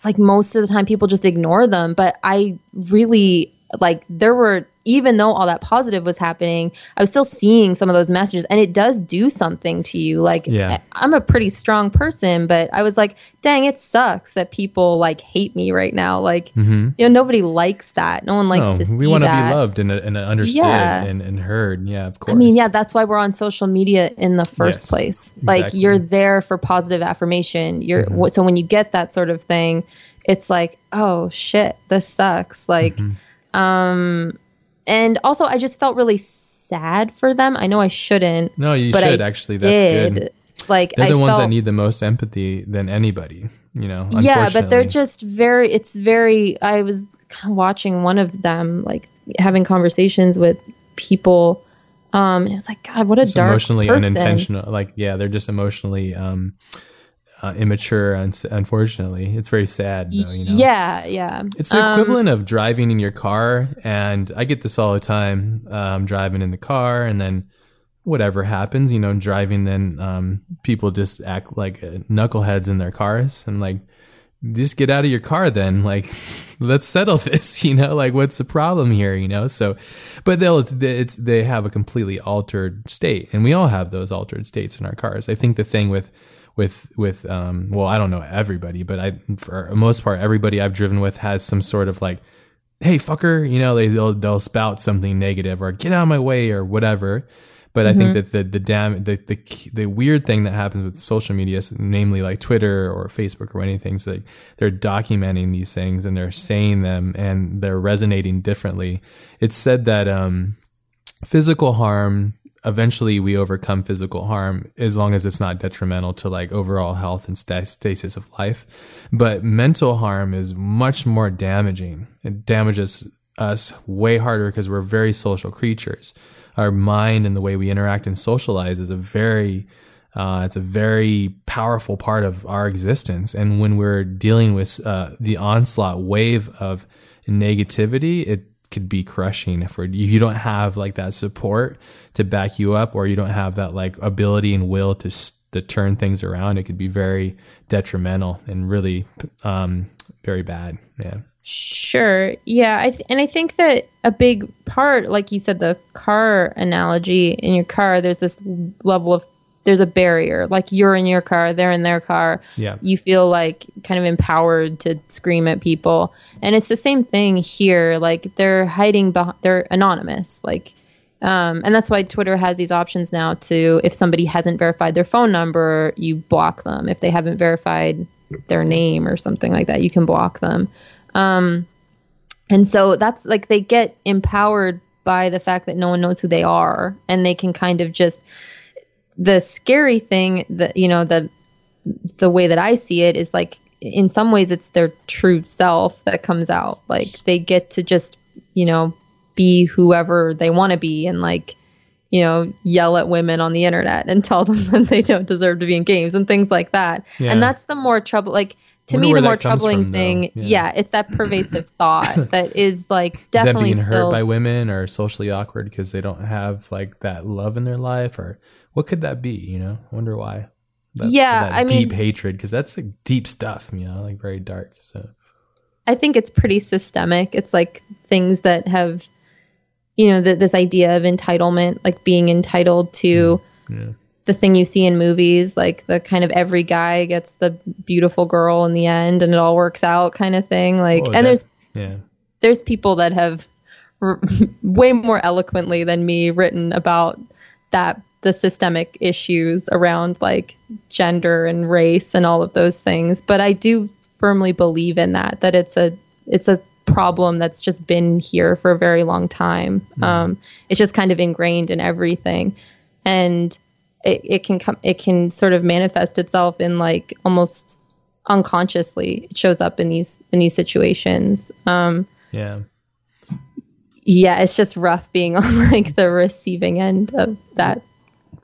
like most of the time, people just ignore them. But I really like there were even though all that positive was happening, I was still seeing some of those messages, and it does do something to you. Like Yeah. I'm a pretty strong person, but I was like, dang, it sucks that people like hate me right now. Like hmm you know, nobody likes that. No one likes No, to see we want to be loved and, and understood Yeah. and, and heard. Yeah, of course. I mean, yeah, that's why we're on social media in the first Yes, place. Like exactly. you're there for positive affirmation. You're Mm-hmm. so when you get that sort of thing, it's like, oh shit, this sucks. Like, Mm-hmm. Um, and also I just felt really sad for them. I know I shouldn't, No, you should I actually. That's did. good. Like They're I the ones felt, that need the most empathy than anybody. You know. yeah but they're just very it's very i was kind of watching one of them like having conversations with people um and it was like god what a Just dark emotionally person. unintentional. Like, yeah, they're just emotionally um, uh, immature. And unfortunately, it's very sad. Though, you know. yeah yeah It's the Um, equivalent of driving in your car, and I get this all the time. Um, driving in the car, and then whatever happens, you know, driving, then um, people just act like uh, knuckleheads in their cars. I'm like, just get out of your car, then. Like, let's settle this. You know, like, what's the problem here? You know, so, but they'll it's they have a completely altered state, and we all have those altered states in our cars. I think the thing with with with um well i don't know everybody but i for the most part everybody i've driven with has some sort of like hey fucker you know they, they'll they'll spout something negative or get out of my way or whatever But mm-hmm. I think that the the dam the, the the weird thing that happens with social media, namely like Twitter or Facebook or anything, so like they're documenting these things and they're saying them and they're resonating differently. It's said that um, physical harm eventually we overcome physical harm as long as it's not detrimental to like overall health and stasis of life. But mental harm is much more damaging. It damages us way harder because we're very social creatures our mind and the way we interact and socialize is a very uh, it's a very powerful part of our existence. And when we're dealing with uh, the onslaught wave of negativity, it could be crushing if you don't have like that support to back you up, or you don't have that like ability and will to to turn things around. It could be very detrimental and really um, very bad. Yeah. Sure. Yeah. I th- and I think that a big part, like you said, the car analogy in your car, there's this level of there's a barrier. Like you're in your car, they're in their car. Yeah. You feel like kind of empowered to scream at people, and it's the same thing here. Like they're hiding, behind, they're anonymous. Like, um, and that's why Twitter has these options now to if somebody hasn't verified their phone number, you block them. If they haven't verified their name or something like that, you can block them. Um, and so that's like they get empowered by the fact that no one knows who they are and they can kind of just the scary thing that you know that the way that I see it is like in some ways it's their true self that comes out like they get to just you know be whoever they want to be and like you know yell at women on the internet and tell them that they don't deserve to be in games and things like that yeah. and that's the more trouble like to me the more troubling from, thing yeah. yeah. it's that pervasive thought that is like definitely being still hurt by women or socially awkward because they don't have like that love in their life or what could that be you know? I wonder why. That, yeah i mean deep hatred because that's like deep stuff you know like very dark so. I think it's pretty systemic. It's like things that have you know the, this idea of entitlement like being entitled to mm, yeah. the thing you see in movies, like the kind of every guy gets the beautiful girl in the end and it all works out kind of thing. Like, oh, and that, there's yeah, there's people that have r- way more eloquently than me written about that the systemic issues around like gender and race and all of those things. But I do firmly believe in that that it's a it's a problem that's just been here for a very long time. Mm. Um, it's just kind of ingrained in everything, and it, it can come it can sort of manifest itself in like almost unconsciously it shows up in these in these situations um yeah yeah it's just rough being on like the receiving end of that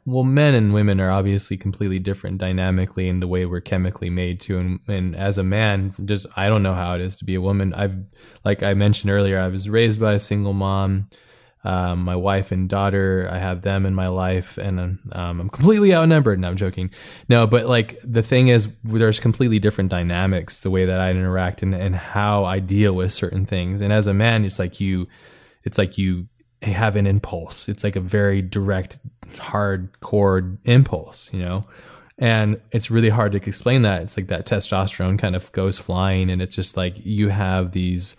well men and women are obviously completely different dynamically in the way we're chemically made too and, and as a man just i don't know how it is to be a woman i've like i mentioned earlier i was raised by a single mom um, my wife and daughter, I have them in my life, and um, I'm completely outnumbered. No, I'm joking. No, but like the thing is, there's completely different dynamics the way that I interact and, and how I deal with certain things. And as a man, it's like you, it's like you have an impulse. It's like a very direct, hardcore impulse, you know. And it's really hard to explain that. It's like that testosterone kind of goes flying, and it's just like you have these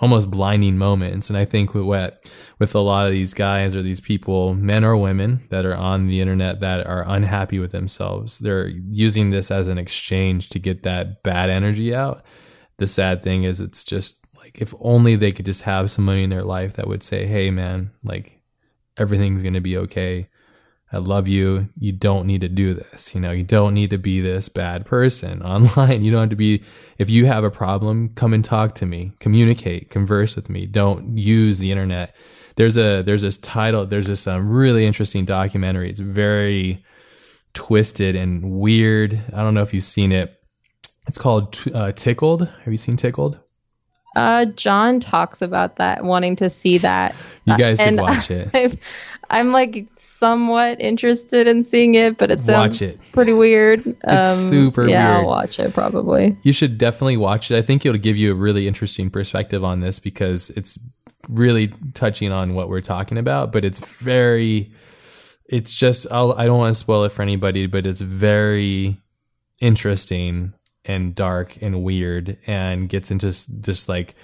almost blinding moments. And I think with what with a lot of these guys or these people, men or women that are on the internet that are unhappy with themselves, they're using this as an exchange to get that bad energy out. The sad thing is it's just like if only they could just have somebody in their life that would say, "Hey man, like everything's to be okay." I love you. You don't need to do this. You know, you don't need to be this bad person online. You don't have to be, if you have a problem, come and talk to me, communicate, converse with me. Don't use the internet. There's a, there's this title, there's this um, really interesting documentary. It's very twisted and weird. I don't know if you've seen it. It's called uh, Tickled. Have you seen Tickled? Uh, John talks about that, wanting to see that. You guys should watch it. I'm, I'm, like somewhat interested in seeing it, but it sounds it. pretty weird. It's um, super yeah, weird. I'll watch it probably. You should definitely watch it. I think it'll give you a really interesting perspective on this because it's really touching on what we're talking about, but it's very, it's just, I'll, I don't want to spoil it for anybody, but it's very interesting and dark and weird and gets into just like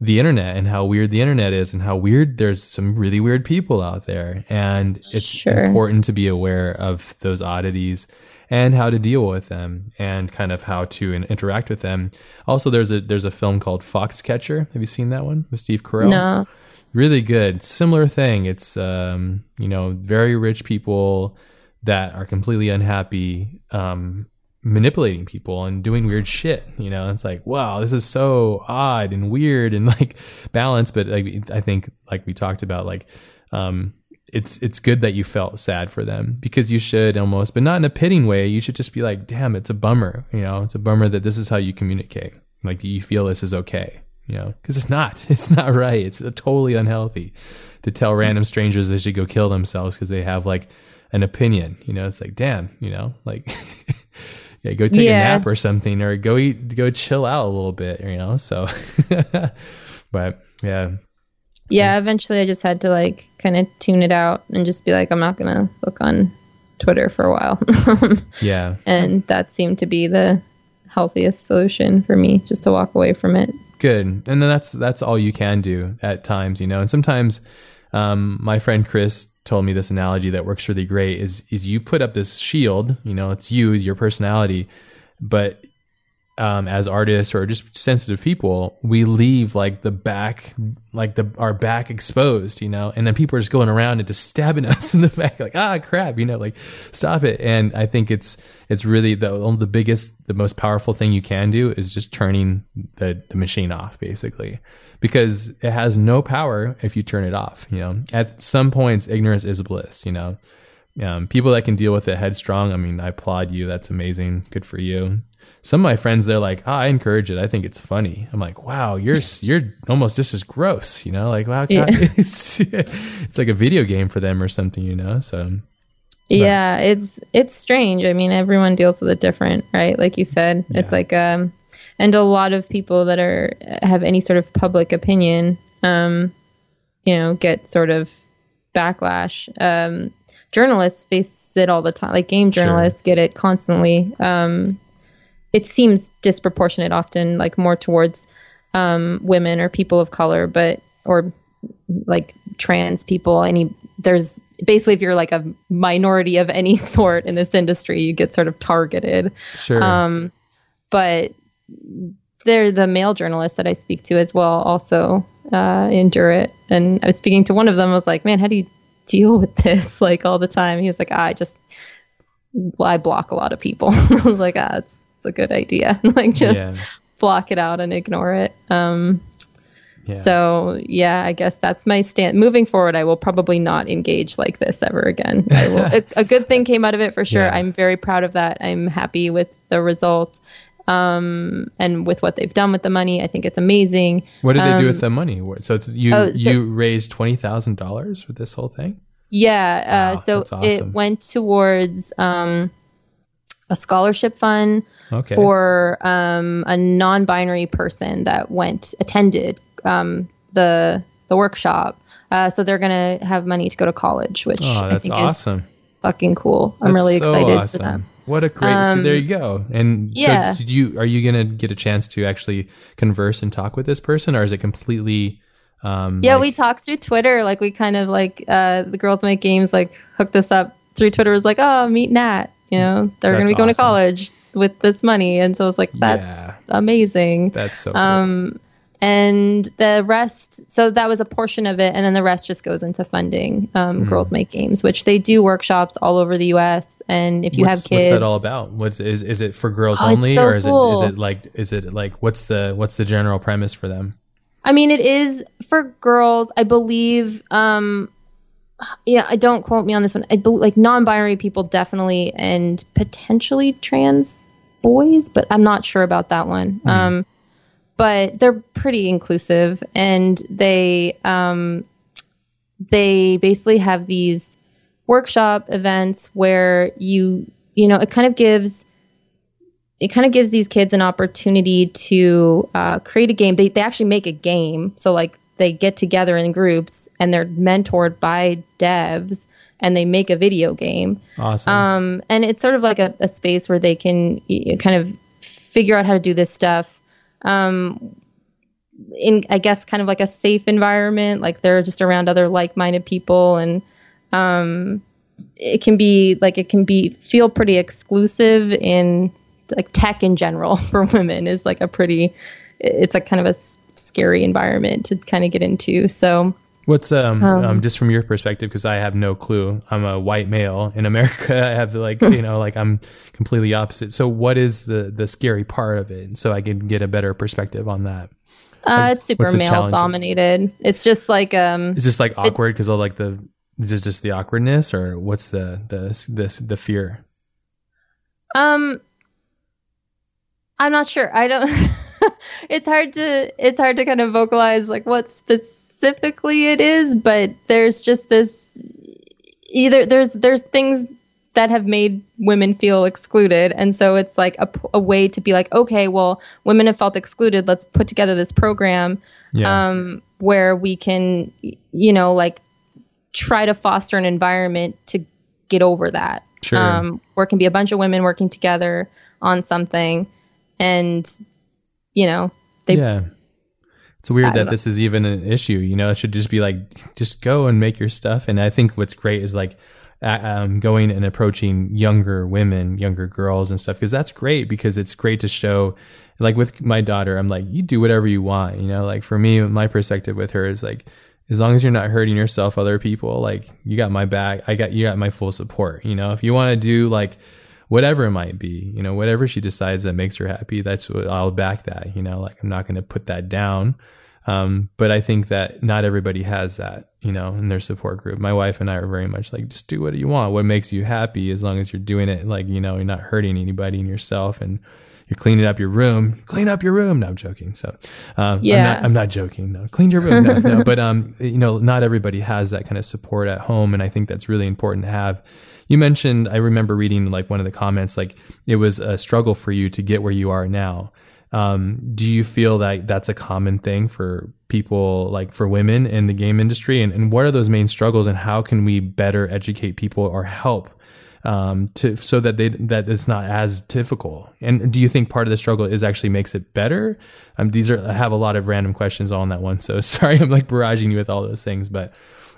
the internet and how weird the internet is and how weird there's some really weird people out there. And it's Sure. important to be aware of those oddities and how to deal with them and kind of how to in- interact with them. Also there's a there's a film called foxcatcher. Have you seen that one with steve carell? No. really good. Similar thing. It's um you know very rich people that are completely unhappy um manipulating people and doing weird shit you know? It's like wow this is so odd and weird and like balanced. But like i think like we talked about like um it's it's good that you felt sad for them because you should almost but not in a pitting way. You should just be like damn it's a bummer you know? It's a bummer that this is how you communicate. Like do you feel this is okay you know? Because it's not. It's not right. It's totally unhealthy to tell random strangers they should go kill themselves because they have like an opinion you know? It's like damn you know? Like yeah go take Yeah. a nap or something or go eat go chill out a little bit you know so but yeah Yeah, eventually I just had to like kind of tune it out and just be like, I'm not gonna look on Twitter for a while. yeah and that seemed to be the healthiest solution for me, just to walk away from it. good and then that's that's all you can do at times you know and sometimes um, my friend chris told me this analogy that works really great is is you put up this shield you know it's you your personality but um, as artists or just sensitive people we leave like the back like the our back exposed you know and then people are just going around and just stabbing us in the back like ah crap you know like stop it. And i think it's it's really the the biggest the most powerful thing you can do is just turning the the machine off basically because it has no power if you turn it off you know? At some points ignorance is bliss you know? Um, people that can deal with it headstrong i mean i applaud you. That's amazing. Good for you. Some of my friends they're like oh, i encourage it. I think it's funny. I'm like wow you're you're almost just as gross you know? Like wow Yeah. it's, it's like a video game for them or something you know? So Yeah, it's it's strange. I mean, everyone deals with it different, right? Like you said, it's like um and a lot of people that are have any sort of public opinion um you know, get sort of backlash. Um journalists face it all the time. Like game Sure. journalists get it constantly. Um it seems disproportionate often like more towards um women or people of color, but or like trans people any there's basically if you're like a minority of any sort in this industry you get sort of targeted sure um but they're the male journalists that i speak to as well also uh endure it and i was speaking to one of them I was like man how do you deal with this like all the time he was like i just i block a lot of people i was like ah it's, it's a good idea like just yeah block it out and ignore it um yeah. so yeah, I guess that's my stand. Moving forward, I will probably not engage like this ever again. I will, a, a good thing came out of it for sure. Yeah. I'm very proud of that. I'm happy with the result, um, and with what they've done with the money. I think it's amazing. what did they do um, with the money so you oh, so- you raised $20000 with this whole thing Yeah. Uh, so awesome. it went towards um, a scholarship fund okay for um, a non-binary person that went attended um, the the workshop. Uh, so they're gonna have money to go to college, which oh I think awesome is fucking cool. I'm That's really so excited awesome. for them. What a great! so Um, there you go. And yeah. so, did you are you gonna get a chance to actually converse and talk with this person, or is it completely? Um, Yeah, like- we talked through Twitter. Like we kind of like uh, the girls make games like hooked us up through Twitter. Was like, oh, meet Nat. You know, they're gonna be going awesome. to college with this money, and so I was like, that's amazing. That's so. Cool. Um, and the rest, so that was a portion of it, and then the rest just goes into funding um, Mm-hmm. Girls Make Games, which they do workshops all over the U.S. And if you what's, have kids, what's that all about? What's is is it for girls Oh, only, so or is cool. it is it like is it like what's the what's the general premise for them? I mean, it is for girls, I believe. Um, yeah, I don't quote me on this one. I bel like non-binary people definitely, and potentially trans boys, but I'm not sure about that one. Um, but they're pretty inclusive, and they um, they basically have these workshop events where you you know it kind of gives it kind of gives these kids an opportunity to uh, create a game. They, they actually make a game. So, like, they get together in groups and they're mentored by devs and they make a video game. Awesome. Um, and it's sort of like a, a space where they can kind of figure out how to do this stuff. Um, in I guess kind of like a safe environment. Like they're just around other like-minded people, and um, it can be like it can be feel pretty exclusive in like tech in general for women is like a pretty it's like kind of a scary environment to kind of get into. So What's um, um, um, just from your perspective because I have no clue. I'm a white male in America. I have like you know like I'm completely opposite. So what is the the scary part of it? So I can get a better perspective on that. Uh, it's super male dominated. It's just like um. It's just like awkward because of like the is it just the awkwardness or what's the the this the fear? Um, I'm not sure. I don't. it's hard to it's hard to kind of vocalize like what specifically it is, but there's just this either there's there's things that have made women feel excluded and so it's like a, a way to be like okay well women have felt excluded let's put together this program yeah. um, where we can you know like try to foster an environment to get over that sure. um, where it can be a bunch of women working together on something and you know, they. Yeah. It's weird that this is even an issue. You know, it should just be like, just go and make your stuff. And I think what's great is like, um, going and approaching younger women, younger girls and stuff, because that's great because it's great to show, like with my daughter, I'm like, you do whatever you want, you know, like for me, my perspective with her is like, as long as you're not hurting yourself, other people, like you got my back, I got, you got my full support, you know, if you want to do like, whatever it might be, you know, whatever she decides that makes her happy, that's what I'll back that, you know, like I'm not going to put that down. Um, but I think that not everybody has that, you know, in their support group. My wife and I are very much like, just do what you want, what makes you happy, as long as you're doing it, like, you know, you're not hurting anybody and yourself and you're cleaning up your room, clean up your room. No, I'm joking. So, um, yeah. I'm not, I'm not joking. No, clean your room. No, no, but, um, you know, not everybody has that kind of support at home. And I think that's really important to have you mentioned, I remember reading like one of the comments, like it was a struggle for you to get where you are now. Um, do you feel that that's a common thing for people, like for women in the game industry? And, and what are those main struggles and how can we better educate people or help um, to so that they that it's not as difficult. And do you think part of the struggle is actually makes it better? Um, these are I have a lot of random questions all on that one, so sorry I'm like barraging you with all those things, but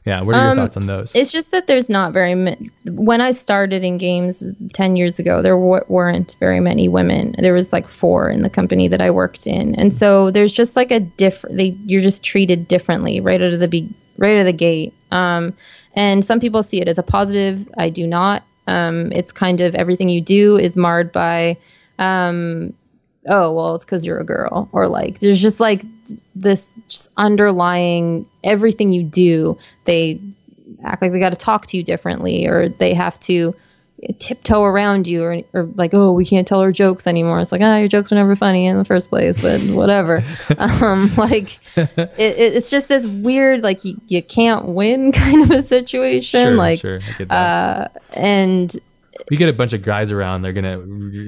yeah, what are your um, thoughts on those? It's just that there's not very many. When I started in games 10 years ago, there w- weren't very many women. There was like four in the company that I worked in. And so there's just like a different, they, you're just treated differently right out of the be- right out of the gate. Um, and some people see it as a positive. I do not. Um, it's kind of everything you do is marred by um, oh well it's because you're a girl. Or like there's just like this just underlying everything you do they act like they got to talk to you differently or they have to tiptoe around you or, or like oh we can't tell her jokes anymore. It's like ah your jokes are never funny in the first place but whatever. Um like it, it's just this weird like you, you can't win kind of a situation sure, like sure. uh and you get a bunch of guys around, they're gonna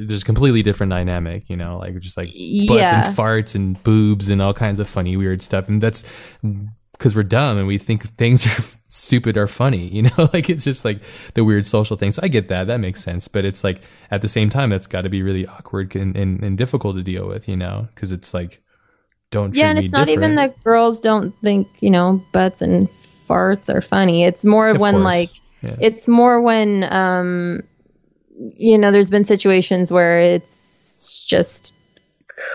there's a completely different dynamic, you know, like just like butts yeah. and farts and boobs and all kinds of funny weird stuff, and that's because we're dumb and we think things are stupid or funny, you know, like it's just like the weird social thing. So I get that, that makes sense, but it's like at the same time, that's got to be really awkward and, and, and difficult to deal with, you know, because it's like don't yeah, and it's not different. even that girls don't think you know butts and farts are funny. It's more of when course. like. Yeah. It's more when um, you know, there's been situations where it's just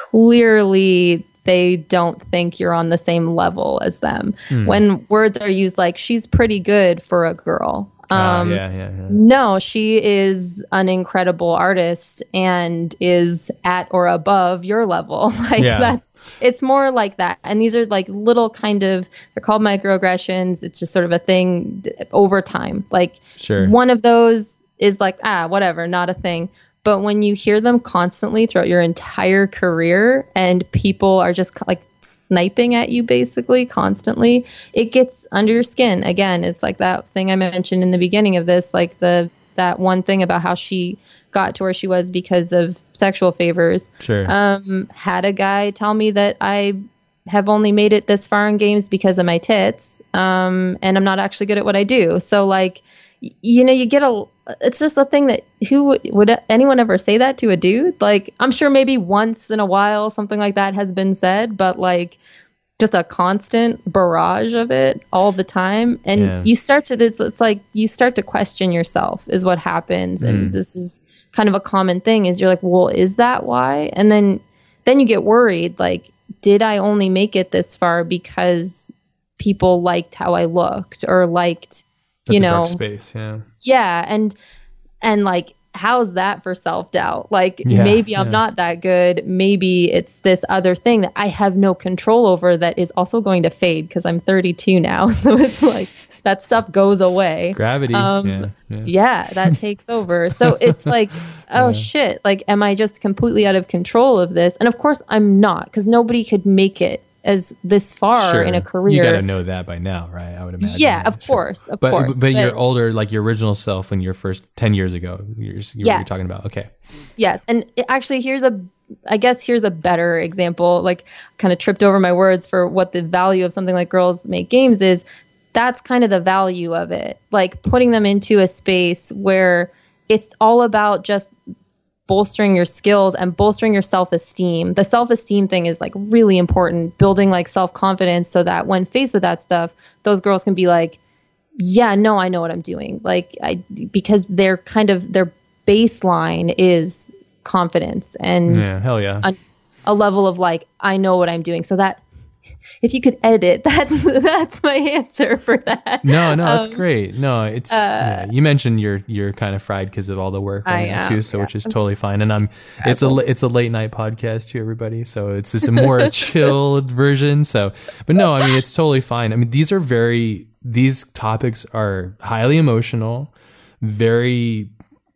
clearly they don't think you're on the same level as them. Mm. When words are used like she's pretty good for a girl. Ah, um, uh, yeah, yeah, yeah. No, she is an incredible artist and is at or above your level. like that's it's more like that. And these are like little kind of they're called microaggressions. It's just sort of a thing over time. Like sure. one of those is like, ah, whatever, not a thing. But when you hear them constantly throughout your entire career and people are just like sniping at you basically constantly, it gets under your skin. Again, it's like that thing I mentioned in the beginning of this, like the that one thing about how she got to where she was because of sexual favors. Sure. Um, had a guy tell me that I have only made it this far in games because of my tits, um, and I'm not actually good at what I do. So like you know, you get a. It's just a thing that who would anyone ever say that to a dude? Like, I'm sure maybe once in a while something like that has been said, but like just a constant barrage of it all the time and Yeah. you start to it's, it's like you start to question yourself is what happens Mm. and this is kind of a common thing is you're like well is that why and then then you get worried like did i only make it this far because people liked how i looked or liked That's you know space. Yeah. yeah and and like how's that for self-doubt like Yeah, maybe i'm yeah. not that good maybe it's this other thing that i have no control over that is also going to fade because i'm 32 now so it's like that stuff goes away Gravity. Um, yeah. yeah. that takes over so it's like oh shit like am i just completely out of control of this and of course i'm not because nobody could make it as this far in a career. You gotta know that by now, right? I would imagine. yeah of Sure. course of But course but your older, like your original self, when you're first ten years ago, you're, you're, you're talking about. Okay. Yes, and actually, here's a, I guess here's a better example. Like, kind of tripped over my words for what the value of something like Girls Make Games is. That's kind of the value of it. Like putting them into a space where it's all about just bolstering your skills and bolstering your self-esteem. The self-esteem thing is like really important, building like self-confidence so that when faced with that stuff, those girls can be like, yeah, no, I know what I'm doing. Like I because they're kind of their baseline is confidence and Yeah. Hell yeah. a, a level of like I know what I'm doing. So that if you could edit it, that's that's my answer for that. No, no, that's Um, great. No, it's yeah. you mentioned you're you're kind of fried because of all the work I now am, too, so yeah. which is totally fine. And I'm it's a it's a late night podcast to everybody, so it's just a more chilled version. So, but no, I mean it's totally fine. I mean these are very these topics are highly emotional, very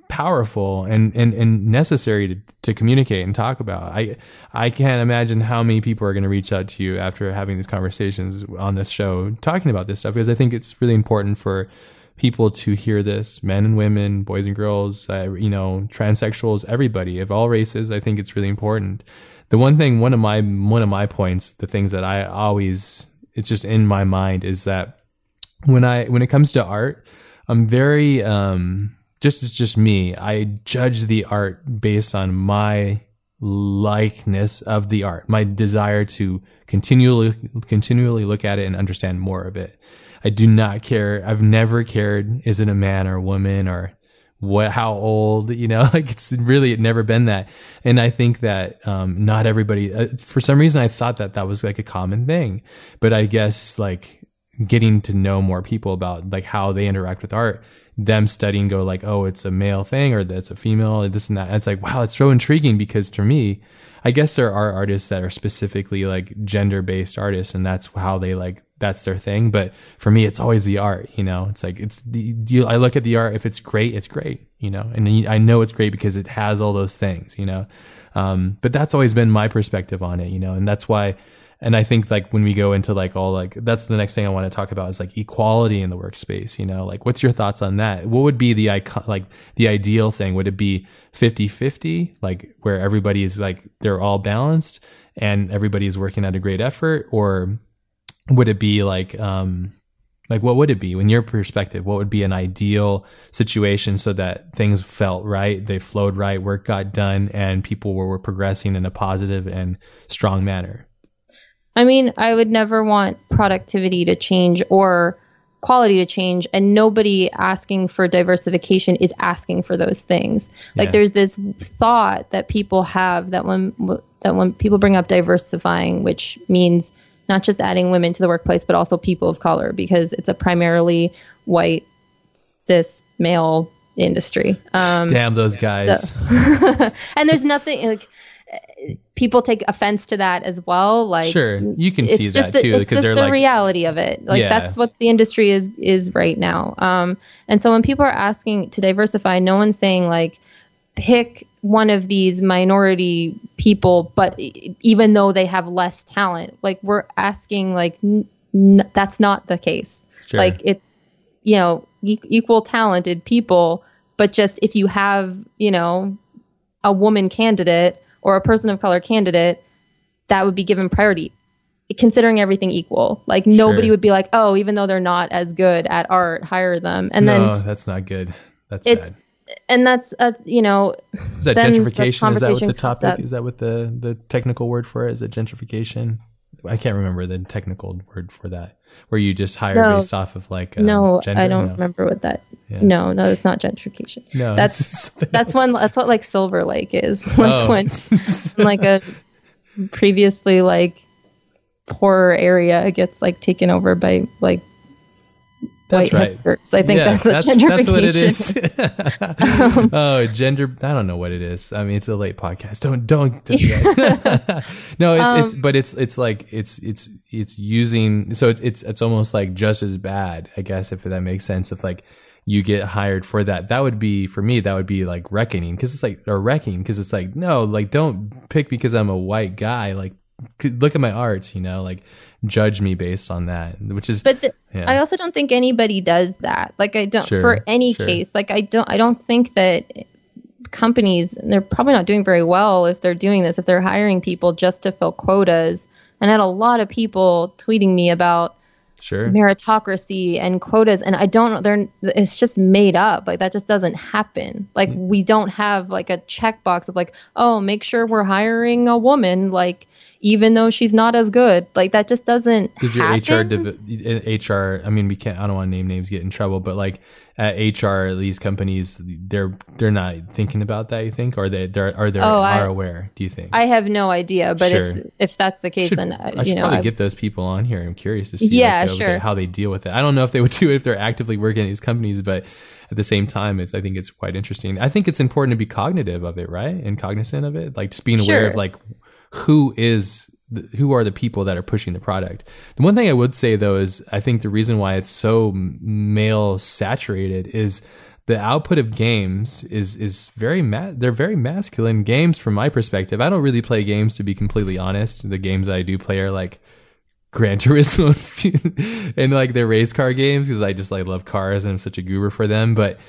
powerful and, and, and necessary to, to communicate and talk about. I I can't imagine how many people are going to reach out to you after having these conversations on this show talking about this stuff because I think it's really important for people to hear this, men and women, boys and girls, uh, you know, transsexuals, everybody of all races. I think it's really important. The one thing, one of my one of my points, the things that I always it's just in my mind is that when I when it comes to art, I'm very um just it's just me. I judge the art based on my likeness of the art, my desire to continually continually look at it and understand more of it. I do not care. I've never cared is it a man or a woman or what how old you know like it's really it never been that and i think that um not everybody uh, for some reason i thought that that was like a common thing but i guess like getting to know more people about like how they interact with art them studying go like oh it's a male thing or that's a female or this and that. And it's like wow it's so intriguing because to me i guess there are artists that are specifically like gender based artists and that's how they like that's their thing. But for me it's always the art you know? It's like it's the you i look at the art if it's great it's great you know? And i know it's great because it has all those things you know? Um but that's always been my perspective on it you know? And that's why and I think like when we go into like all like that's the next thing I want to talk about is like equality in the workspace. You know, like what's your thoughts on that? What would be the icon like the ideal thing? Would it be 50-50, like where everybody is like they're all balanced and everybody is working at a great effort, or would it be like um like what would it be in your perspective what would be an ideal situation so that things felt right they flowed right work got done and people were, were progressing in a positive and strong manner I mean, I would never want productivity to change or quality to change and nobody asking for diversification is asking for those things. Like Yeah. there's this thought that people have that when that when people bring up diversifying, which means not just adding women to the workplace but also people of color because it's a primarily white cis male industry. Um damn those guys so, and there's nothing like people take offense to that as well. Like, sure you can see just that the, too it's just the like reality of it. Like Yeah. that's what the industry is is right now. Um, and so when people are asking to diversify, no one's saying like pick one of these minority people, but even though they have less talent, like we're asking like n- n- that's not the case. Sure. Like it's you know e- equal talented people, but just if you have you know a woman candidate or a person of color candidate, that would be given priority. Considering everything equal, like nobody Sure. would be like, oh, even though they're not as good at art, hire them. And no then that's not good that's it's, and that's uh, you know, is that gentrification is that what the topic up. is that what the the technical word for it is it gentrification I can't remember the technical word for that, where you just hire No. based off of like um, no, gender? I don't No. remember what that. Yeah. No, no, that's not gentrification. No, That's- That's one. That's what like Silver Lake is. Like Oh. when like a previously like poorer area gets like taken over by like That's white right. hipsters. I think Yeah, that's what that's, gentrification. that's what it is. oh, gender. I don't know what it is. I mean, it's a late podcast. Don't don't. do that. no, it's, Um, it's but it's it's like it's it's it's using. So it's it's it's almost like just as bad, I guess, if that makes sense. If like you get hired for that, that would be for me. That would be like reckoning because it's like or wrecking because it's like no, like don't pick because I'm a white guy. Like look at my arts, you know, like judge me based on that, which is But yeah. I also don't think anybody does that. Like I don't Sure, for any sure. case. Like I don't I don't think that companies they're probably not doing very well if they're doing this if they're hiring people just to fill quotas. And I had a lot of people tweeting me about sure. meritocracy and quotas and I don't know they're it's just made up. Like that just doesn't happen. Like we don't have like a checkbox of like, oh, make sure we're hiring a woman like even though she's not as good. Like that just doesn't Does your happen. HR, div- HR? I mean, we can't. I don't want to name names, get in trouble. But like at HR, these companies, they're they're not thinking about that. You think, or they they're are they Oh, are I- aware? Do you think? I have no idea, but Sure. if if that's the case, should, then uh, I should you know, probably I- get those people on here. I'm curious to see Yeah, like, sure. how they deal with it. I don't know if they would do it if they're actively working at these companies, but at the same time, it's I think it's quite interesting. I think it's important to be cognitive of it, right, and cognizant of it, like just being aware Sure. of like who is who are the people that are pushing the product. The one thing I would say though is I think the reason why it's so male saturated is the output of games is is very ma- they're very masculine games from my perspective. I don't really play games to be completely honest. The games that I do play are like Gran Turismo and like their race car games because I just like love cars and I'm such a goober for them. But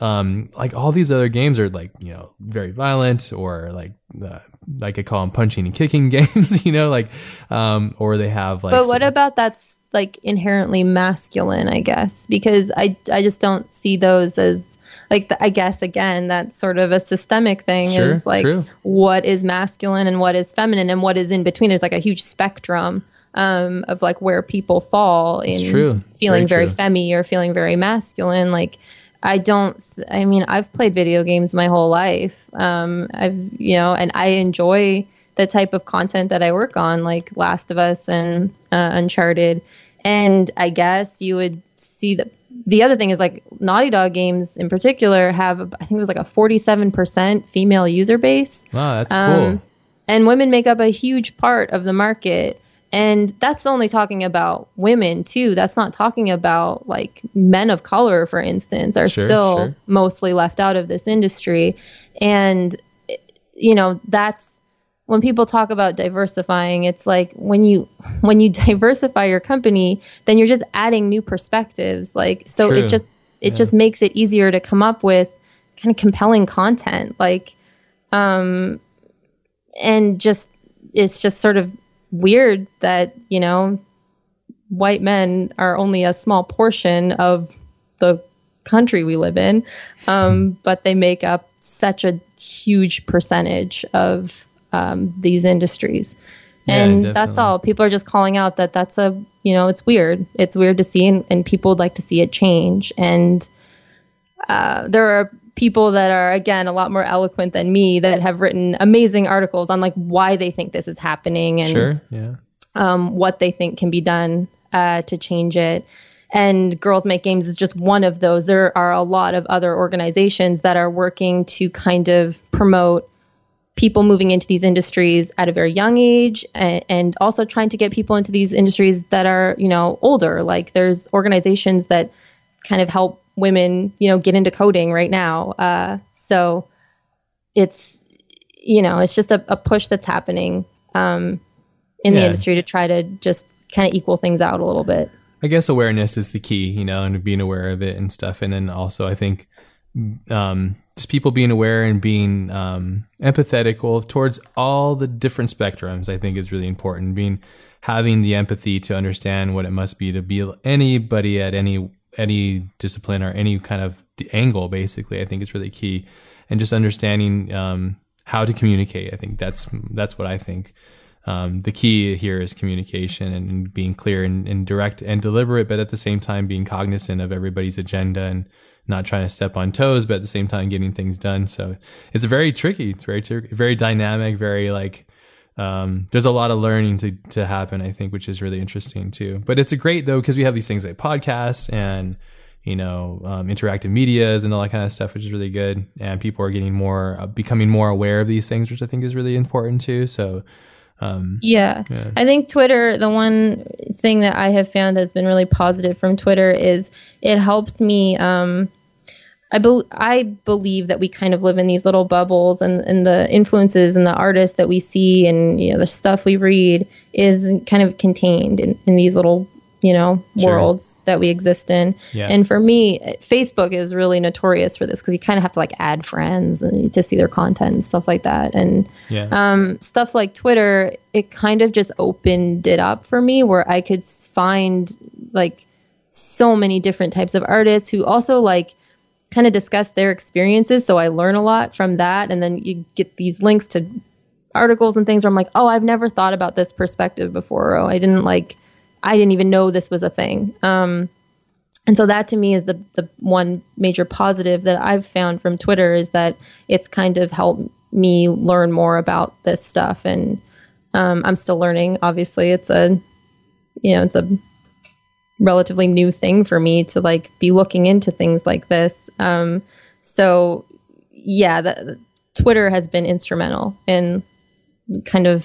um, like all these other games are like you know very violent or like uh, like I call them punching and kicking games, you know, like um, or they have like but what some- about that's like inherently masculine? I guess because I I just don't see those as like the, I guess again that's sort of a systemic thing Sure, is like true. what is masculine and what is feminine and what is in between. There's like a huge spectrum um, of like where people fall in true. feeling Very very, femmy or feeling very masculine. Like I don't. I mean, I've played video games my whole life. Um, I've you know, and I enjoy the type of content that I work on, like Last of Us and uh, Uncharted. And I guess you would see that. The other thing is like Naughty Dog games in particular have I think it was like a 47% female user base wow, that's um, cool. and women make up a huge part of the market and that's only talking about women too that's not talking about like men of color for instance are Sure, still sure. mostly left out of this industry and you know that's when people talk about diversifying it's like when you when you diversify your company then you're just adding new perspectives like so True. it just it Yeah. just makes it easier to come up with kind of compelling content like um and just it's just sort of weird that you know white men are only a small portion of the country we live in um, but they make up such a huge percentage of um, these industries. Yeah, and that's all. People are just calling out that that's a you know it's weird. It's weird to see and, and people would like to see it change. And uh, there are people that are again a lot more eloquent than me that have written amazing articles on like why they think this is happening and Sure, yeah. um, what they think can be done uh, to change it. And Girls Make Games is just one of those. There are a lot of other organizations that are working to kind of promote people moving into these industries at a very young age and, and also trying to get people into these industries that are, you know, older. Like there's organizations that kind of help women, you know, get into coding right now. Uh, so it's, you know, it's just a, a push that's happening um, in the industry to try to just kind of equal things out a little bit. I guess awareness is the key, you know, and being aware of it and stuff. And then also, I think um, just people being aware and being um, empathetical towards all the different spectrums, I think is really important. Being having the empathy to understand what it must be to be anybody at any any discipline or any kind of angle, basically, I think is really key. And just understanding um, how to communicate, I think that's that's what I think. um, the key here is communication and being clear and, and, direct and deliberate, but at the same time being cognizant of everybody's agenda and not trying to step on toes, but at the same time getting things done. So it's very tricky. It's very very dynamic. Very like um, there's a lot of learning to to happen. I think, which is really interesting too. But it's a great though because we have these things like podcasts and you know, um, interactive medias and all that kind of stuff, which is really good. And people are getting more, uh, becoming more aware of these things, which I think is really important too. So, um, yeah. yeah. I think Twitter, the one thing that I have found has been really positive from Twitter is it helps me. Um, I, be- I believe that we kind of live in these little bubbles and, and the influences and the artists that we see and you know the stuff we read is kind of contained in, in these little you know sure. worlds that we exist in yeah. and for me facebook is really notorious for this because you kind of have to like add friends and to see their content and stuff like that and yeah. um, stuff like twitter it kind of just opened it up for me where i could find like so many different types of artists who also like kind of discuss their experiences so i learn a lot from that and then you get these links to articles and things where i'm like oh i've never thought about this perspective before oh i didn't like I didn't even know this was a thing. Um, and so that to me is the the one major positive that I've found from Twitter is that it's kind of helped me learn more about this stuff, and um, I'm still learning. Obviously, it's a you know it's a relatively new thing for me to like be looking into things like this. Um, so yeah, Twitter has been instrumental in kind of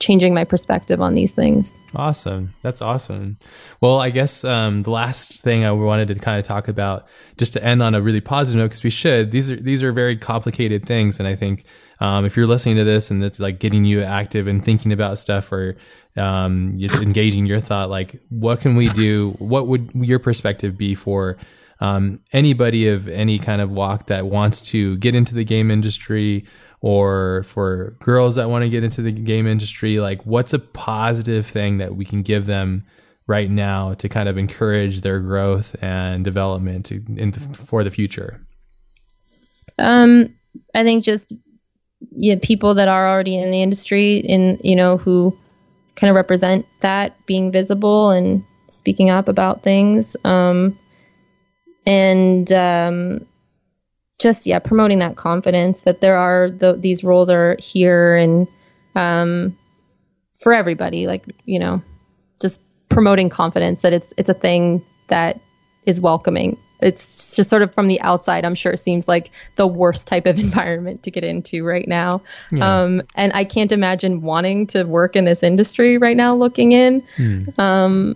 changing my perspective on these things. Awesome. That's awesome. Well, I guess um, the last thing I wanted to kind of talk about, just to end on a really positive note, because we should. These are these are very complicated things, and I think um, if you're listening to this and it's like getting you active and thinking about stuff, or um, just engaging your thought, like what can we do? What would your perspective be for? Um, anybody of any kind of walk that wants to get into the game industry or for girls that want to get into the game industry like what's a positive thing that we can give them right now to kind of encourage their growth and development to, in, for the future um i think just yeah, people that are already in the industry in you know who kind of represent that being visible and speaking up about things. Um and um just yeah promoting that confidence that there are the, these roles are here and um, for everybody like you know just promoting confidence that it's it's a thing that is welcoming it's just sort of from the outside i'm sure it seems like the worst type of environment to get into right now yeah. um, and i can't imagine wanting to work in this industry right now looking in hmm. um,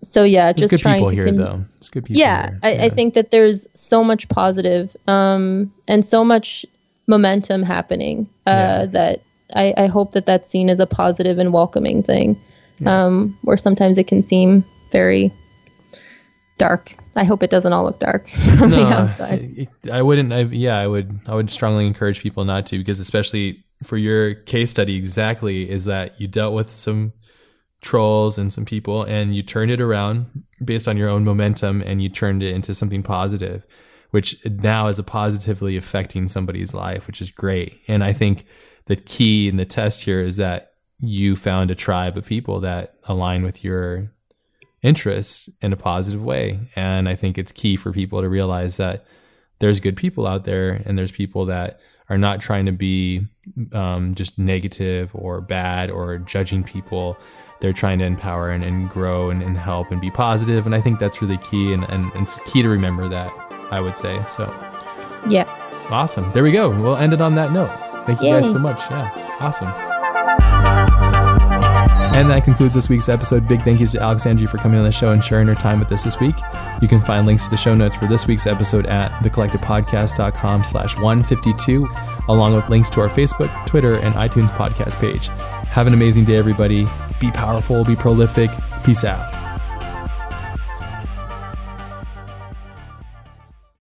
so yeah There's just trying to here, con- though good people. Yeah, I, yeah. I, think that there's so much positive, um, and so much momentum happening uh, yeah. that I, I, hope that that's seen as a positive and welcoming thing, um, where sometimes it can seem very dark. I hope it doesn't all look dark from no, the outside. I, I wouldn't. I, yeah, I would. I would strongly encourage people not to, because especially for your case study, exactly is that you dealt with some trolls and some people and you turned it around based on your own momentum and you turned it into something positive which now is a positively affecting somebody's life which is great and i think the key in the test here is that you found a tribe of people that align with your interests in a positive way and i think it's key for people to realize that there's good people out there and there's people that are not trying to be um, just negative or bad or judging people they're trying to empower and, and grow and, and, help and be positive. And I think that's really key and, and, and it's key to remember that, I would say. So, yeah. Awesome. There we go. We'll end it on that note. Thank you Yay. guys so much. Yeah. Awesome. And that concludes this week's episode. Big thank yous to Alexandria for coming on the show and sharing her time with us this week. You can find links to the show notes for this week's episode at thecollectivepodcast.com slash 152, along with links to our Facebook, Twitter, and iTunes podcast page. Have an amazing day, everybody. Be powerful, be prolific. Peace out.